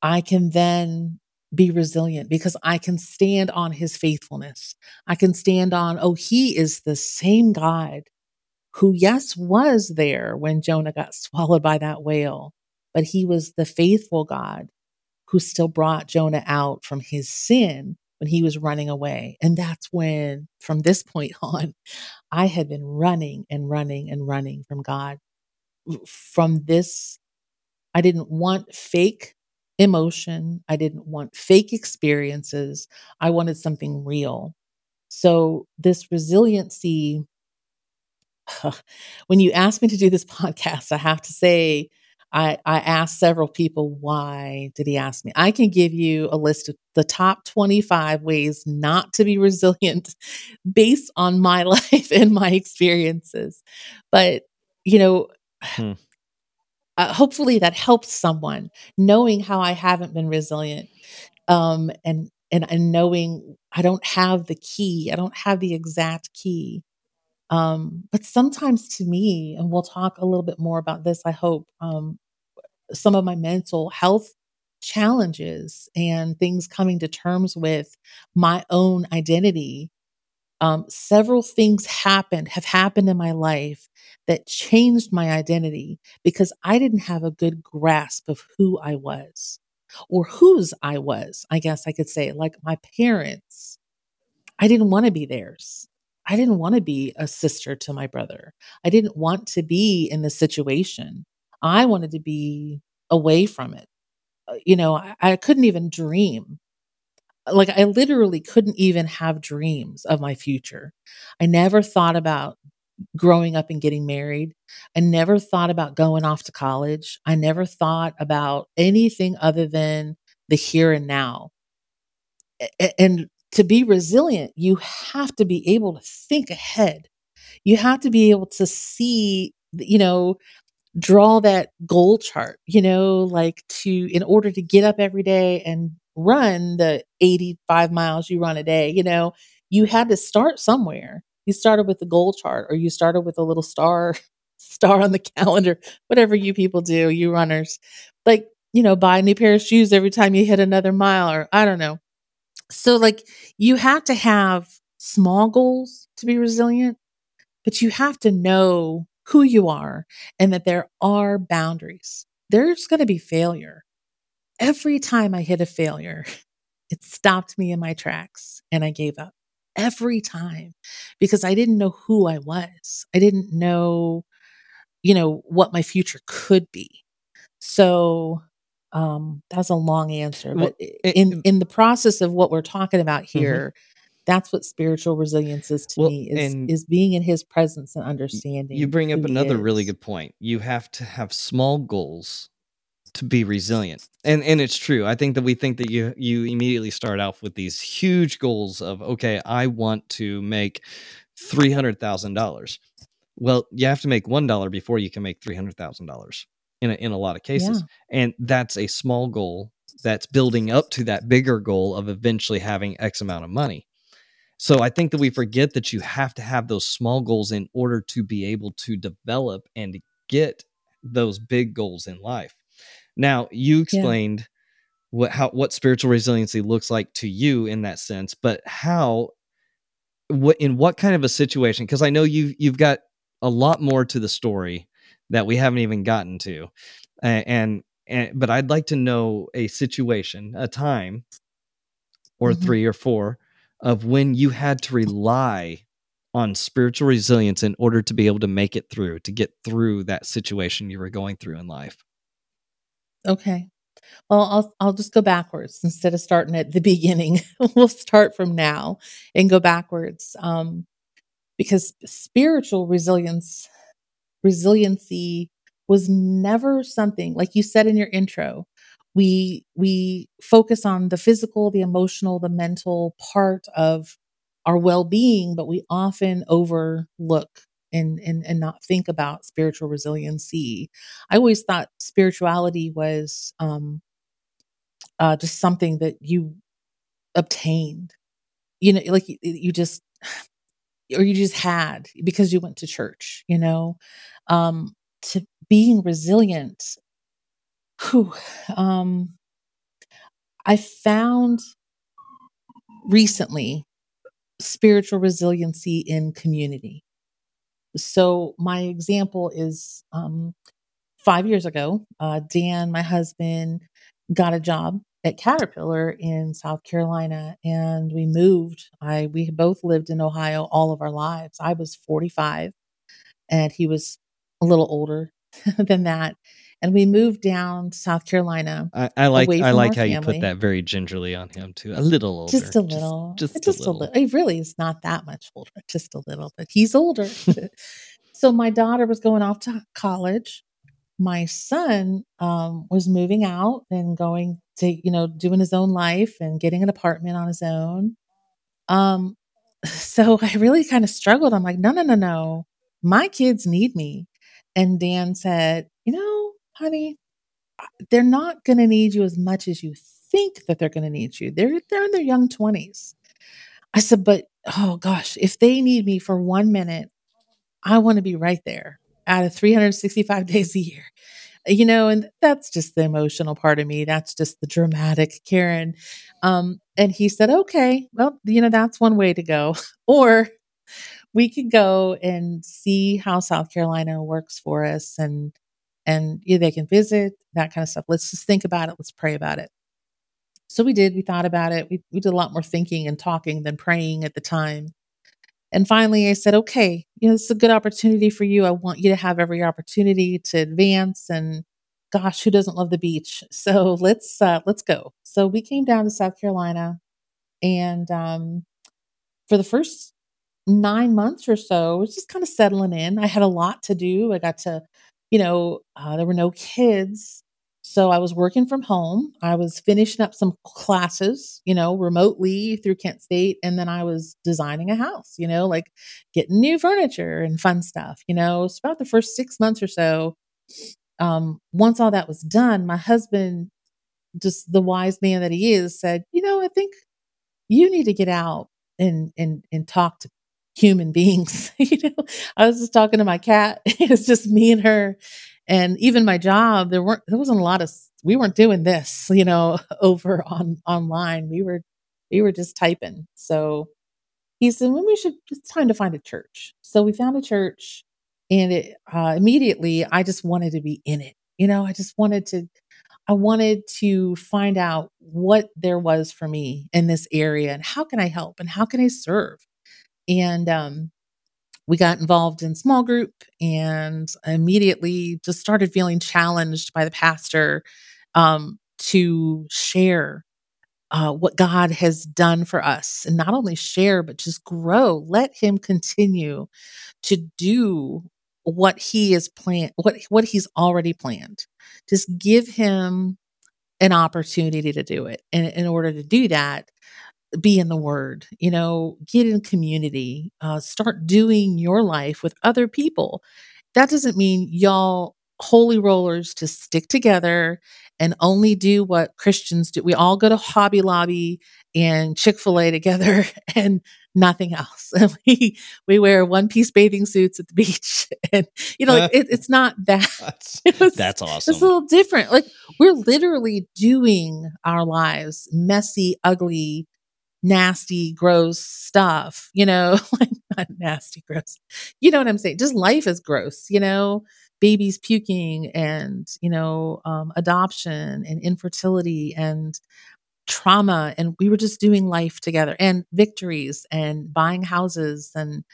I can then be resilient because I can stand on his faithfulness. I can stand on, oh, he is the same God who, yes, was there when Jonah got swallowed by that whale, but he was the faithful God who still brought Jonah out from his sin when he was running away. And that's when, from this point on, I had been running and running and running from God. From this, I didn't want fake emotion, I didn't want fake experiences. I wanted something real. So, this resiliency when you asked me to do this podcast, I have to say, I, I asked several people, why did he ask me? I can give you a list of the top 25 ways not to be resilient based on my life and my experiences. But, you know, Hmm. uh, hopefully that helps someone knowing how I haven't been resilient um, and, and, and knowing I don't have the key, I don't have the exact key. Um, but sometimes to me, and we'll talk a little bit more about this, I hope, um, some of my mental health challenges and things coming to terms with my own identity. Um, several things happened, have happened in my life that changed my identity because I didn't have a good grasp of who I was or whose I was, I guess I could say. Like my parents, I didn't want to be theirs. I didn't want to be a sister to my brother. I didn't want to be in the situation. I wanted to be away from it. Uh, You know, I, I couldn't even dream. Like, I literally couldn't even have dreams of my future. I never thought about growing up and getting married. I never thought about going off to college. I never thought about anything other than the here and now and to be resilient, you have to be able to think ahead. You have to be able to see, you know, draw that goal chart, you know, like to, in order to get up every day and run the 85 miles you run a day, you know, you had to start somewhere. You started with the goal chart or you started with a little star, star on the calendar, whatever you people do, you runners. Like, you know, buy a new pair of shoes every time you hit another mile or I don't know so, like, you have to have small goals to be resilient, but you have to know who you are and that there are boundaries. There's going to be failure. Every time I hit a failure, it stopped me in my tracks and I gave up every time because I didn't know who I was. I didn't know, you know, what my future could be. So, um, that's a long answer, but it- in in the process of what we're talking about Mhm. here, that's what spiritual resilience is to Well, me is is being in His presence and understanding. you bring up another really good point. You have to have small goals to be resilient. And and it's true. I think that we think that you you immediately start off with these huge goals of okay, I want to make $300,000. Well, you have to make $1 before you can make $300,000 in a, in a lot of cases. Yeah. And that's a small goal that's building up to that bigger goal of eventually having X amount of money. So I think that we forget that you have to have those small goals in order to be able to develop and get those big goals in life. Now, you explained yeah. what how what spiritual resiliency looks like to you in that sense, but how what in what kind of a situation because I know you you've got a lot more to the story that we haven't even gotten to. And, and but I'd like to know a situation, a time or mm-hmm. 3 or 4 of when you had to rely on spiritual resilience in order to be able to make it through, to get through that situation you were going through in life. Okay. Well, I'll I'll just go backwards instead of starting at the beginning. we'll start from now and go backwards. Um, because spiritual resilience, resiliency was never something like you said in your intro. We we focus on the physical, the emotional, the mental part of our well-being, but we often overlook and and and not think about spiritual resiliency. I always thought spirituality was um uh just something that you obtained. You know, like you, you just or you just had because you went to church, you know, um to being resilient. Whew, um I found recently spiritual resiliency in community. So my example is um, five years ago, uh, Dan, my husband, got a job at Caterpillar in South Carolina, and we moved. I we both lived in Ohio all of our lives. I was 45, and he was a little older than that. And we moved down to South Carolina. I, I like I like how family. you put that very gingerly on him too. A little older, just a little, just, just, just a, little. a little. He really is not that much older, just a little, but he's older. so my daughter was going off to college. My son um, was moving out and going you know, doing his own life and getting an apartment on his own. Um, so I really kind of struggled. I'm like, no, no, no, no. My kids need me. And Dan said, you know, honey, they're not going to need you as much as you think that they're going to need you. They're they're in their young 20s. I said, but oh gosh, if they need me for 1 minute, I want to be right there out of 365 days a year. You know, and that's just the emotional part of me. That's just the dramatic Caryn. Um, and he said, okay, well, you know, that's one way to go. or we could go and see how South Carolina works for us and and yeah, they can visit that kind of stuff. Let's just think about it. Let's pray about it. So we did. We thought about it. We we did a lot more thinking and talking than praying at the time. And finally, I said, okay, you know, this is a good opportunity for you. I want you to have every opportunity to advance. And gosh, who doesn't love the beach? So let's uh, let's go. So we came down to South Carolina, and um, for the first nine months or so, I was just kind of settling in. I had a lot to do. I got to, you know, uh, there were no kids. So I was working from home. I was finishing up some classes, you know, remotely through Kent State. And then I was designing a house, you know, like getting new furniture and fun stuff, you know. It's about the first six months or so. Um, once all that was done, my husband, just the wise man that he is, said, you know, I think you need to get out and and and talk to human beings. you know, I was just talking to my cat. it was just me and her. And even my job, there weren't there wasn't a lot of we weren't doing this, you know, over on online. We were we were just typing. So he said, well, we should it's time to find a church. So we found a church and it uh, immediately I just wanted to be in it. You know, I just wanted to I wanted to find out what there was for me in this area and how can I help and how can I serve? And um, we got involved in small group and immediately just started feeling challenged by the pastor um, to share uh, what God has done for us and not only share, but just grow. Let Him continue to do what he is plan what what he's already planned. Just give him an opportunity to do it. And in order to do that, be in the word, you know, get in community, uh, start doing your life with other people. That doesn't mean y'all holy rollers to stick together and only do what Christians do. We all go to Hobby Lobby and Chick-fil-A together and nothing else. and we we wear one-piece bathing suits at the beach. And you know, like, it, it's not that That's, was, that's it's a little different. Like we're literally doing our lives messy, ugly, nasty, gross stuff, you know, like not nasty, gross. You know what I'm saying? Just life is gross, you know, babies puking and, you know, um, adoption and infertility and trauma. And we were just doing life together and victories and buying houses. And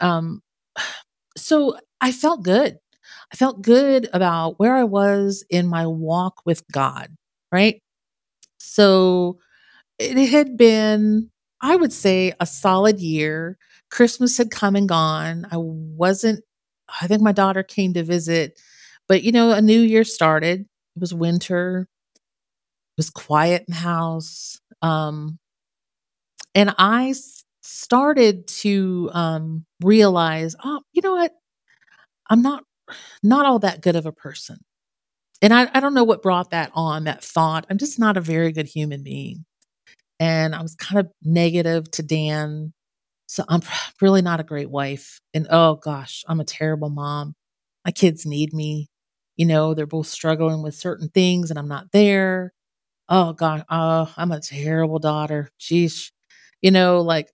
um, so I felt good. I felt good about where I was in my walk with God, right? So it had been, I would say, a solid year. Christmas had come and gone. I wasn't, I think my daughter came to visit, but you know, a new year started. It was winter, it was quiet in the house. Um, and I started to um, realize, oh, you know what? I'm not not all that good of a person. And I, I don't know what brought that on, that thought. I'm just not a very good human being. And I was kind of negative to Dan. So I'm really not a great wife. And oh gosh, I'm a terrible mom. My kids need me. You know, they're both struggling with certain things and I'm not there. Oh god, oh, I'm a terrible daughter. Sheesh. You know, like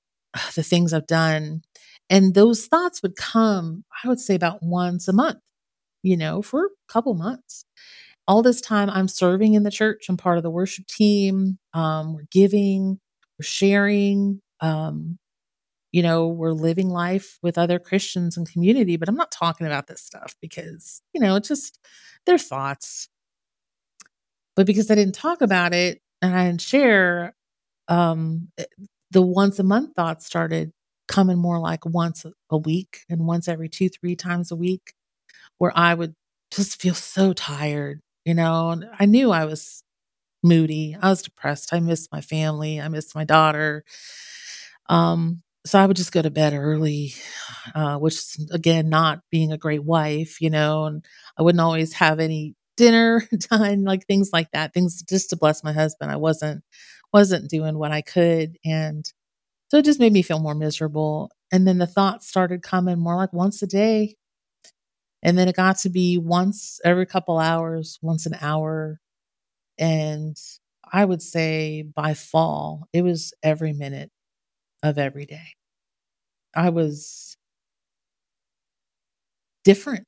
the things I've done. And those thoughts would come, I would say about once a month, you know, for a couple months all this time I'm serving in the church. I'm part of the worship team. Um, we're giving, we're sharing, um, you know, we're living life with other Christians and community, but I'm not talking about this stuff because, you know, it's just their thoughts. But because I didn't talk about it and I didn't share, um, eh, the once a month thoughts started coming more like once a a week and once every two, three times a week where I would just feel so tired, you know, I knew I was moody. I was depressed. I missed my family. I missed my daughter. Um, so I would just go to bed early, uh, which again, not being a great wife, you know, and I wouldn't always have any dinner done, like things like that, things just to bless my husband. I wasn't wasn't doing what I could. And so it just made me feel more miserable. And then the thoughts started coming more like once a day. And then it got to be once every couple hours, once an hour. And I would say by fall, it was every minute of every day. I was different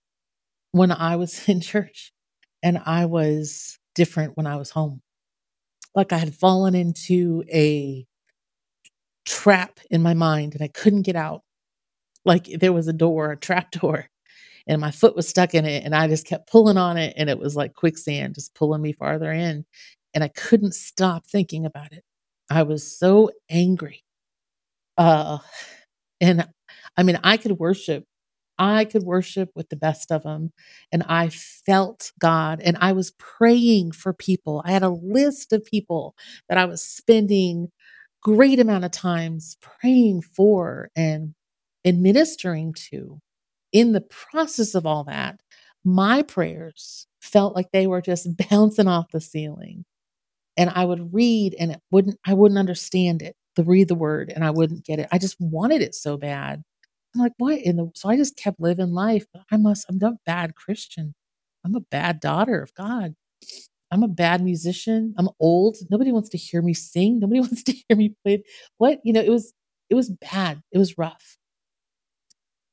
when I was in church, and I was different when I was home. Like I had fallen into a trap in my mind and I couldn't get out. Like there was a door, a trap door, and my foot was stuck in it, and I just kept pulling on it, and it was like quicksand, just pulling me farther in. And I couldn't stop thinking about it. I was so angry. Uh, and I mean, I could worship I could worship with the best of them, and I felt God, and I was praying for people. I had a list of people that I was spending great amount of times praying for and and ministering to. In the process of all that, my prayers felt like they were just bouncing off the ceiling and I would read and it wouldn't I wouldn't understand it. To read the word and I wouldn't get it. I just wanted it so bad. I'm like, "What in the" so I just kept living life. I must I'm a bad Christian. I'm a bad daughter of God. I'm a bad musician. I'm old. Nobody wants to hear me sing. Nobody wants to hear me play. What? You know, it was it was bad. It was rough.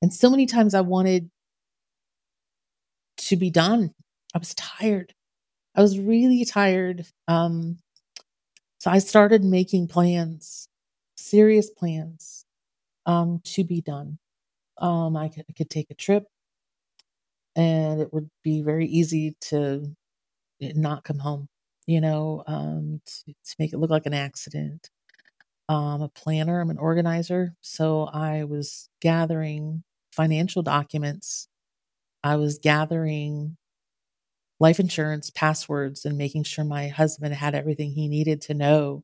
And so many times I wanted to be done. I was tired. I was really tired. Um, so I started making plans, serious plans, um, to be done. Um, I could, I could take a trip and it would be very easy to not come home, you know, um, to, to make it look like an accident. I'm a planner, I'm an organizer. So I was gathering financial documents I was gathering life insurance passwords and making sure my husband had everything he needed to know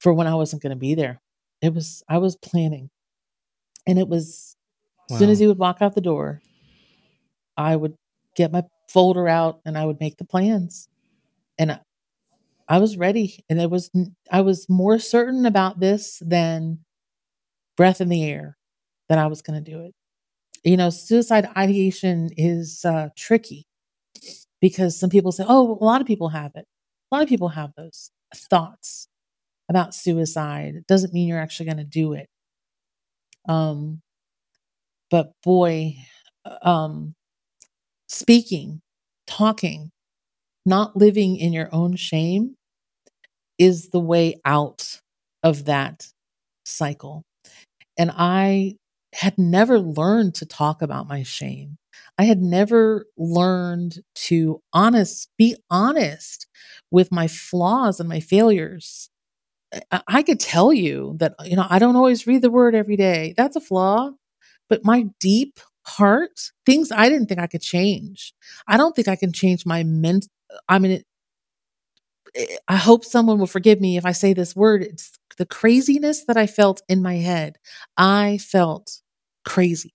for when I wasn't going to be there. It was I was planning. And it was as soon as he would walk out the door, I would get my folder out and I would make the plans. And I, I was ready and it was I was more certain about this than breath in the air that I was going to do it. You know, suicide ideation is uh, tricky because some people say, "Oh, a lot of people have it." A lot of people have those thoughts about suicide. It doesn't mean you're actually going to do it. Um, but boy, uh, um, speaking, talking, not living in your own shame is the way out of that cycle. And I had never learned to talk about my shame. I had never learned to honest be honest with my flaws and my failures. I, I could tell you that you know I don't always read the word every day. That's a flaw. But my deep heart, things I didn't think I could change. I don't think I can change my ment I mean eh, I hope someone will forgive me if I say this word. It's the craziness that I felt in my head. I felt crazy.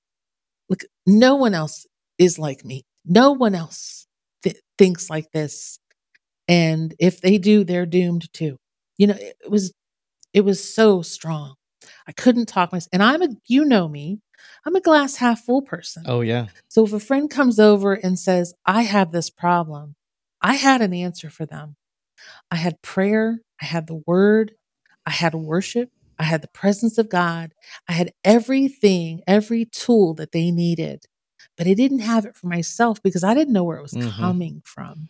Look, no one else is like me. No one else th- thinks like this. And if they do, they're doomed too. You know, it it was it was so strong. I couldn't talk myself. And I'm a you know me. I'm a glass half full person. Oh yeah. So if a friend comes over and says, "I have this problem," I had an answer for them. I had prayer, I had the word, I had worship, I had the presence of God. I had everything, every tool that they needed. But I didn't have it for myself because I didn't know where it was hmm coming from.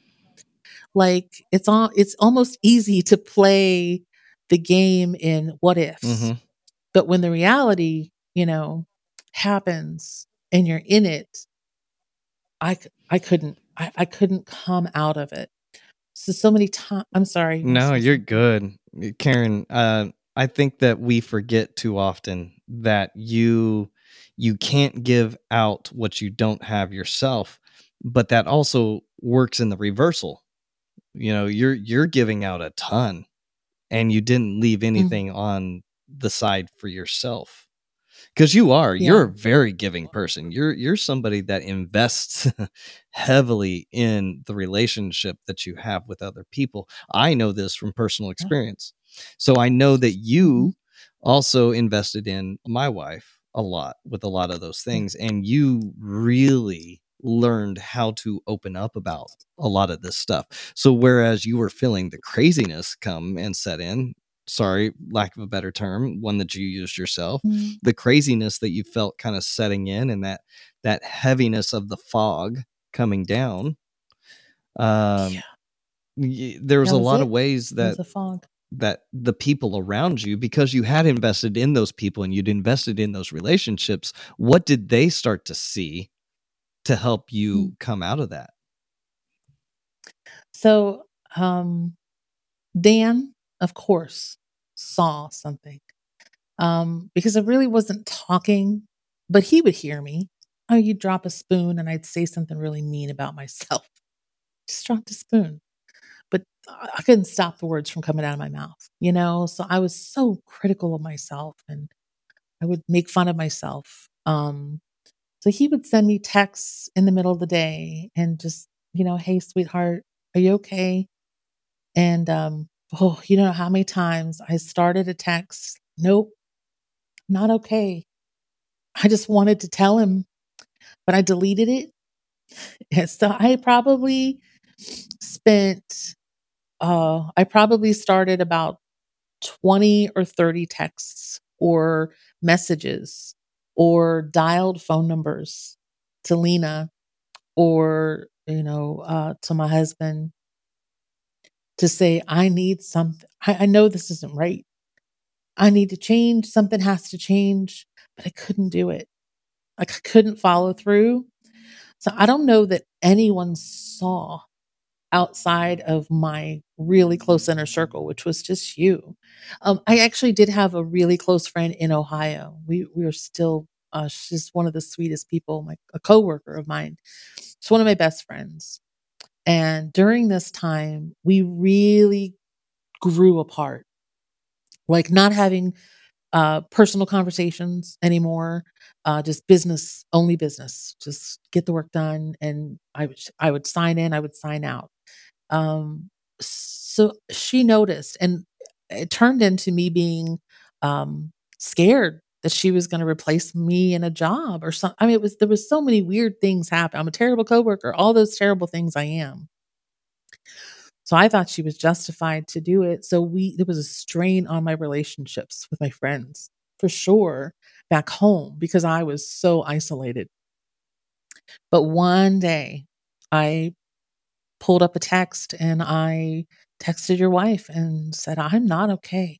Like it's all it's almost easy to play the game in what ifs. hmm But when the reality, you know, happens and you're in it, I I couldn't I, I couldn't come out of it. So so many times I'm sorry, you want to No, you're good, Caryn. Uh, I think that we forget too often that you you can't give out what you don't have yourself, but that also works in the reversal. You know, you're you're giving out a ton, and you didn't leave Mm, anything on the side for yourself. because you are you're a very giving person you're you're somebody that invests heavily in the relationship that you have with other people i know this from personal Yeah. experience so i know that you also invested in my wife a lot with a lot of those things and you really learned how to open up about a lot of this stuff. So whereas you were feeling the craziness come and set in sorry lack of a better term one that you used yourself Mm, the craziness that you felt kind of setting in and that that heaviness of the fog coming down um Yeah. y- there was That a was lot of ways that the fog. That the people around you because you had invested in those people and you'd invested in those relationships what did they start to see to help you Mm. come out of that So, um, Dan, of course, saw something um, because I really wasn't talking, but he would hear me. Oh, you'd drop a spoon and I'd say something really mean about myself. Just dropped a spoon. I couldn't stop the words from coming out of my mouth, you know? So I was so critical of myself and I would make fun of myself. Um, so he would send me texts in the middle of the day and just, you know, hey, sweetheart, are you okay? And um, oh, you know how many times I started a text, nope, not okay. I just wanted to tell him, but I deleted it. And so I probably spent, uh, I probably started about 20 or 30 texts or messages or dialed phone numbers to Lena or, you know, uh, to my husband to say, I need something. I, I know this isn't right. I need to change. Something has to change, but I couldn't do it. Like I couldn't follow through. So I don't know that anyone saw outside of my really close inner circle, which was just you. Um, I actually did have a really close friend in Ohio. We we were still Uh, she's one of the sweetest people, my a coworker of mine. She's one of my best friends. And during this time, we really grew apart. Like not having uh, personal conversations anymore. Uh, just business, only business. Just get the work done, and I would I would sign in, I would sign out. Um, so she noticed, and it turned into me being um, scared that she was going to replace me in a job or something. I mean, it was there was so many weird things happen. I'm a terrible coworker. All those terrible things I am. So I thought she was justified to do it. So we there was a strain on my relationships with my friends for sure back home because I was so isolated. But one day I pulled up a text and I texted your wife and said, I'm not okay.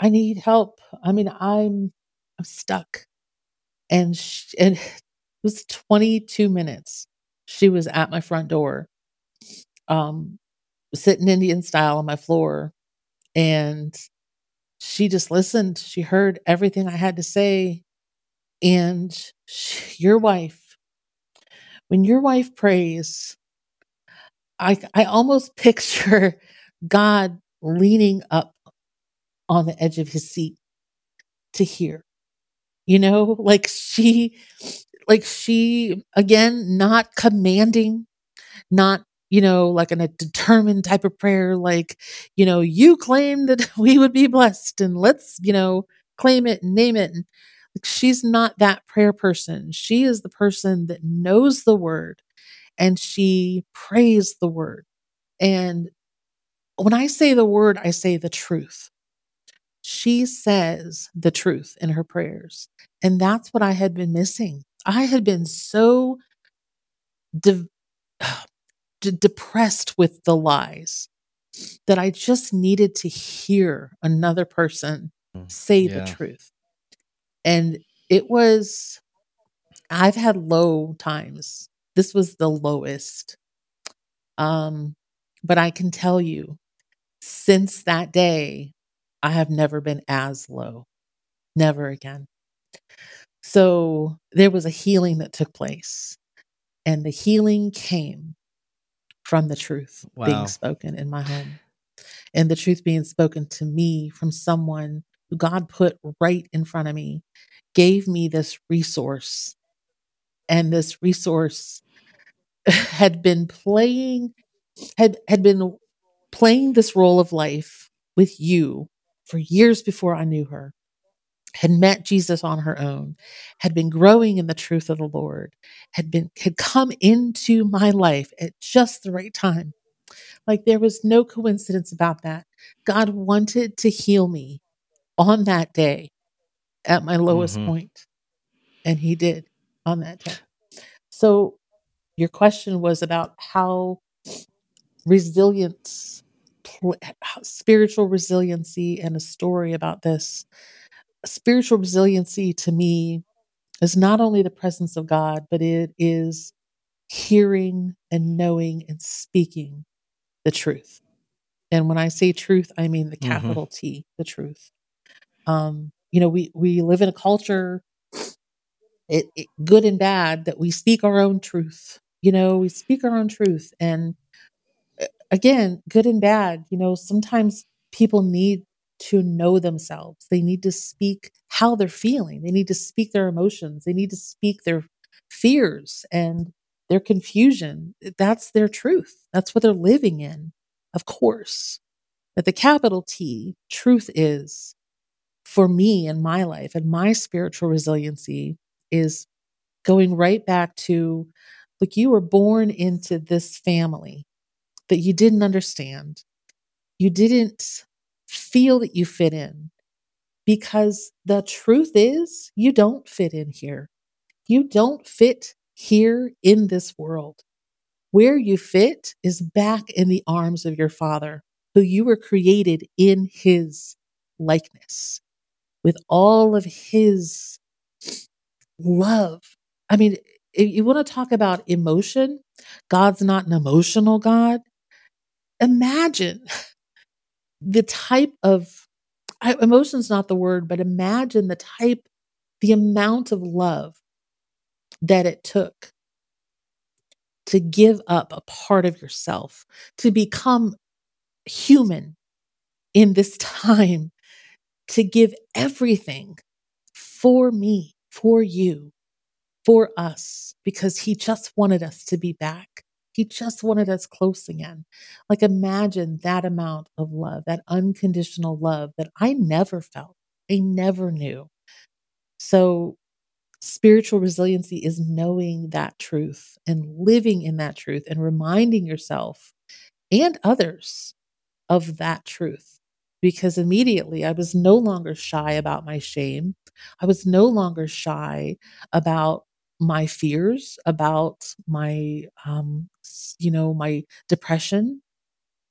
I need help. I mean, I'm I'm stuck. And she, and it was 22 minutes. She was at my front door. Um sitting Indian style on my floor and she just listened. She heard everything I had to say. And she, your wife, when your wife prays, I I almost picture God leaning up on the edge of his seat to hear. You know, like she like she again not commanding, not you know, like in a determined type of prayer, like, you know, you claim that we would be blessed and let's, you know, claim it and name it. And she's not that prayer person. She is the person that knows the word and she prays the word. And when I say the word, I say the truth. She says the truth in her prayers. And that's what I had been missing. I had been so de- d- depressed with the lies that I just needed to hear another person Mm, say the truth. And it was, I've had low times. This was the lowest. Um, but I can tell you, since that day, I have never been as low. Never again. So there was a healing that took place, and the healing came from the truth being spoken in my home. and the truth being spoken to me from someone who God put right in front of me gave me this resource. And this resource had been playing had had been playing this role of life with you for years before I knew her. Had met Jesus on her own, had been growing in the truth of the Lord, had been had come into my life at just the right time. Like there was no coincidence about that. God wanted to heal me on that day at my lowest Mhm. point, and he did on that day. So your question was about how resilience pl- how spiritual resiliency and a story about this. Spiritual resiliency to me is not only the presence of God, but it is hearing and knowing and speaking the truth. And when I say truth, I mean the Mhm. capital T, the truth. Um, you know, we we live in a culture, it, it, good and bad, that we speak our own truth. You know, we speak our own truth, and uh, again, good and bad. You know, sometimes people need to know themselves. They need to speak how they're feeling. They need to speak their emotions. They need to speak their fears and their confusion. That's their truth. That's what they're living in, of course. But the capital T, truth is for me in my life and my spiritual resiliency is going right back to like you were born into this family that you didn't understand. You didn't feel that you fit in because the truth is you don't fit in here. You don't fit here in this world. Where you fit is back in the arms of your father, who you were created in his likeness with all of his love. I mean, if you want to talk about emotion, God's not an emotional God. Imagine the type of emotion's not the word, but imagine the type the amount of love that it took to give up a part of yourself, to become human in this time, to give everything for me, for you, for us, because he just wanted us to be back. He just wanted us close again. Like, imagine that amount of love, that unconditional love that I never felt, I never knew. So, spiritual resiliency is knowing that truth and living in that truth and reminding yourself and others of that truth. Because immediately I was no longer shy about my shame. I was no longer shy about my fears, about my, um, you know, my depression.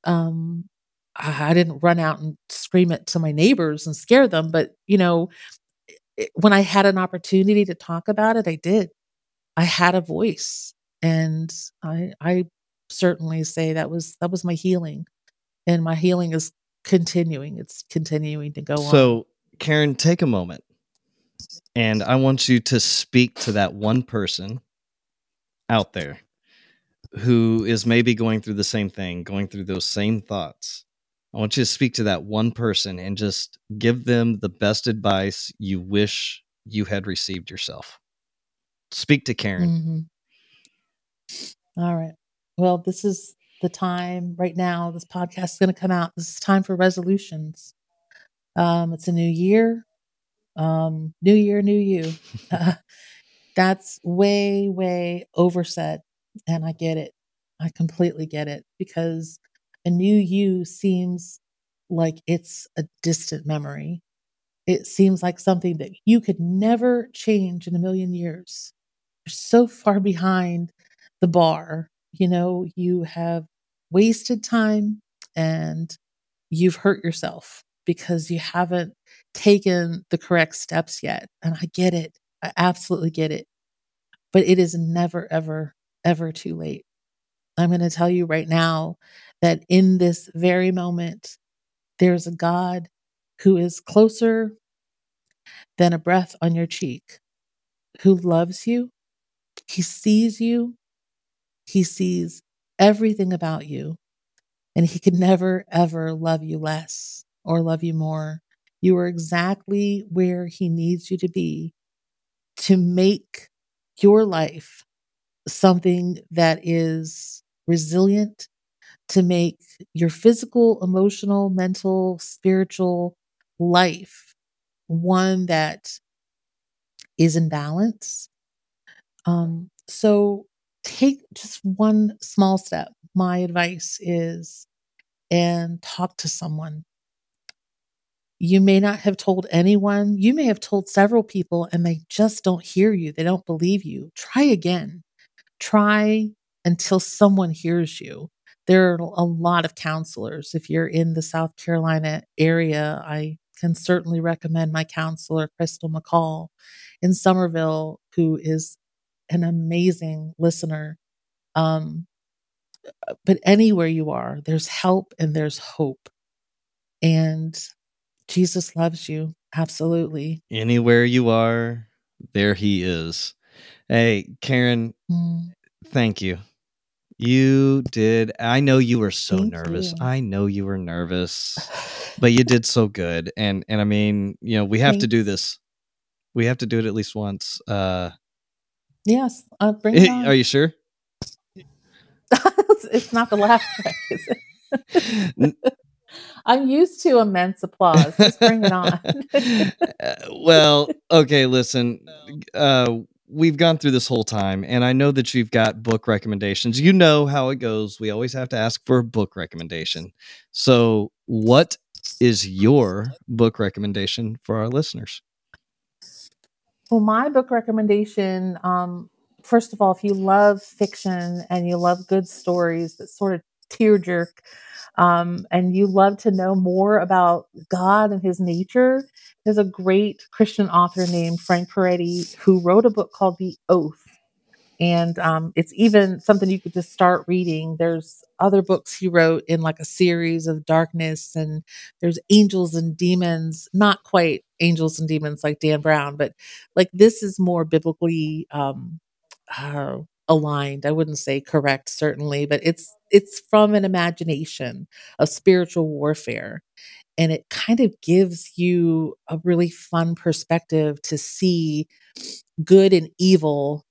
Um, I, didn't run out and scream it to my neighbors and scare them, but you know, it, when I had an opportunity to talk about it, I did. I had a voice, and I I certainly say that was that was my healing, and my healing is continuing. It's continuing to go on. So, Caryn, take a moment and I want you to speak to that one person out there who is maybe going through the same thing, going through those same thoughts. I want you to speak to that one person and just give them the best advice you wish you had received yourself. Speak to Caryn. Mhm. All right. Well, this is the time right now. This podcast is going to come out. This is time for resolutions. Um, it's a new year. Um, new year, new you. Uh, that's way, way overset. And I get it. I completely get it because a new you seems like it's a distant memory. It seems like something that you could never change in a million years. You're so far behind the bar. You know, you have wasted time and you've hurt yourself because you haven't taken the correct steps yet. And I get it. I absolutely get it. But it is never, ever, ever too late. I'm going to tell you right now that in this very moment, there's a God who is closer than a breath on your cheek, who loves you. He sees you. He sees everything about you. And he could never, ever love you less or love you more. You are exactly where He needs you to be to make your life something that is resilient, to make your physical, emotional, mental, spiritual life one that is in balance. Um, so take just one small step. My advice is and talk to someone you may not have told anyone. You may have told several people and they just don't hear you. They don't believe you. Try again. Try until someone hears you. There are a lot of counselors. If you're in the South Carolina area, I can certainly recommend my counselor, Crystal McCall in Summerville, who is an amazing listener. Um, but anywhere you are, there's help and there's hope. And Jesus loves you. Absolutely. Anywhere you are, there he is. Hey, Caryn, mm. thank you. You did. I know you were so thank nervous. You. I know you were nervous, but you did so good. And and I mean, you know, we have Thanks. to do this. We have to do it at least once. Uh Yes, uh, bring it on. Are you sure? it's not the last track, is it? I'm used to immense applause. Just bring it on. Well, okay, listen. Uh, we've gone through this whole time, and I know that you've got book recommendations. You know how it goes. We always have to ask for a book recommendation. So, what is your book recommendation for our listeners? Well, my book recommendation, um, first of all, if you love fiction and you love good stories that sort of tear jerk, um, and you love to know more about God and his nature, there's a great Christian author named Frank Peretti who wrote a book called The Oath. and um, it's even something you could just start reading. There's other books he wrote in like a series of darkness, and there's angels and demons. Not quite angels and demons like Dan Brown, but like this is more biblically um, uh, aligned. I wouldn't say correct, certainly, but it's it's from an imagination of spiritual warfare, and it kind of gives you a really fun perspective to see good and evil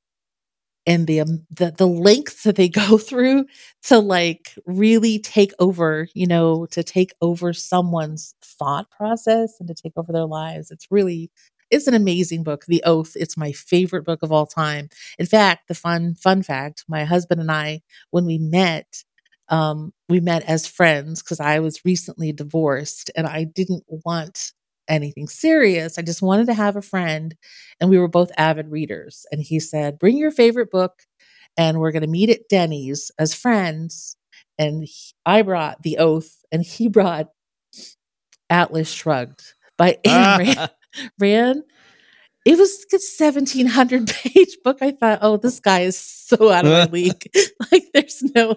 and the um, the the lengths that they go through to like really take over, you know, to take over someone's thought process and to take over their lives. It's really it's an amazing book, The Oath. It's my favorite book of all time. In fact, the fun fun fact, my husband and I when we met um we met as friends because I was recently divorced and I didn't want anything serious. I just wanted to have a friend and we were both avid readers. And he said, Bring your favorite book and we're going to meet at Denny's as friends. And he, I brought The Oath and he brought Atlas Shrugged by Ayn Rand. Rand. It was a 1700 page book. I thought, oh, this guy is so out of my league. like, there's no,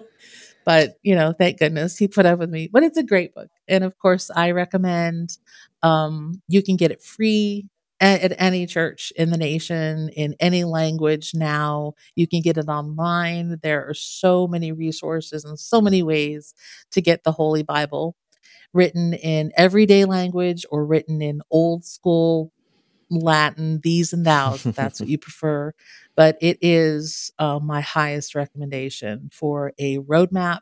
but you know, thank goodness he put up with me. But it's a great book. And of course, I recommend um, you can get it free at, at any church in the nation in any language now. You can get it online. There are so many resources and so many ways to get the Holy Bible written in everyday language or written in old school Latin, these and thous, if that's what you prefer. But it is uh, my highest recommendation for a roadmap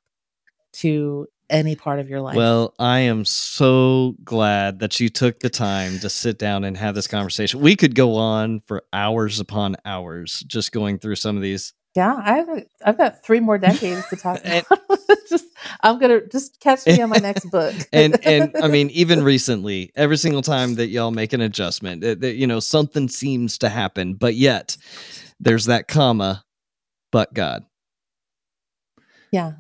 to any part of your life. Well, I am so glad that you took the time to sit down and have this conversation. We could go on for hours upon hours just going through some of these. Yeah, I have. I've got three more decades to talk about. just, I'm gonna just catch me on my next book. and and I mean, even recently, every single time that y'all make an adjustment, that, that you know something seems to happen, but yet there's that comma, but God. Yeah,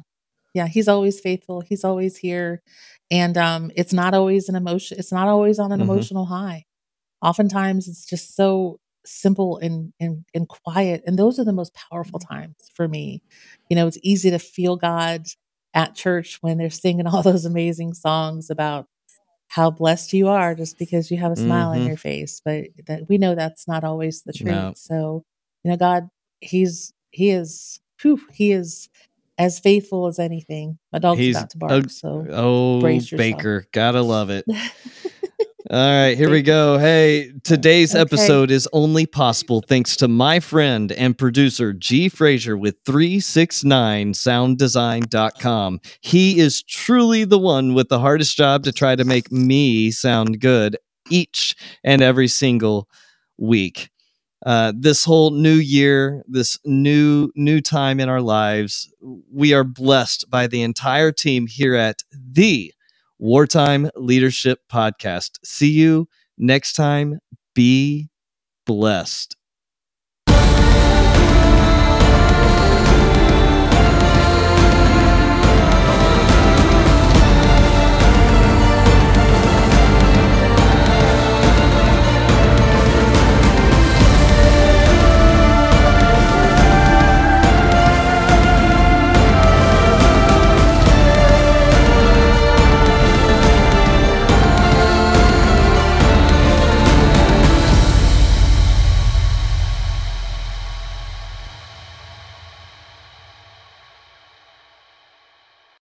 yeah, he's always faithful. He's always here. And um it's not always an emotion it's not always on an Mhm. emotional high. Oftentimes it's just so simple and and and quiet and those are the most powerful times for me. You know, it's easy to feel God at church when they're singing all those amazing songs about how blessed you are just because you have a smile on Mhm. your face, but that we know that's not always the truth. No. So, you know, God, he's he is whew, he is as faithful as anything. My dog's He's about to a bark, so oh. Baker, gotta love it. All right, here we go. Hey, today's Okay. episode is only possible thanks to my friend and producer G Fraser with 369sounddesign.com. He is truly the one with the hardest job to try to make me sound good each and every single week. Uh, this whole new year, this new new time in our lives, we are blessed by the entire team here at the Wartime Leadership Podcast. See you next time. Be blessed.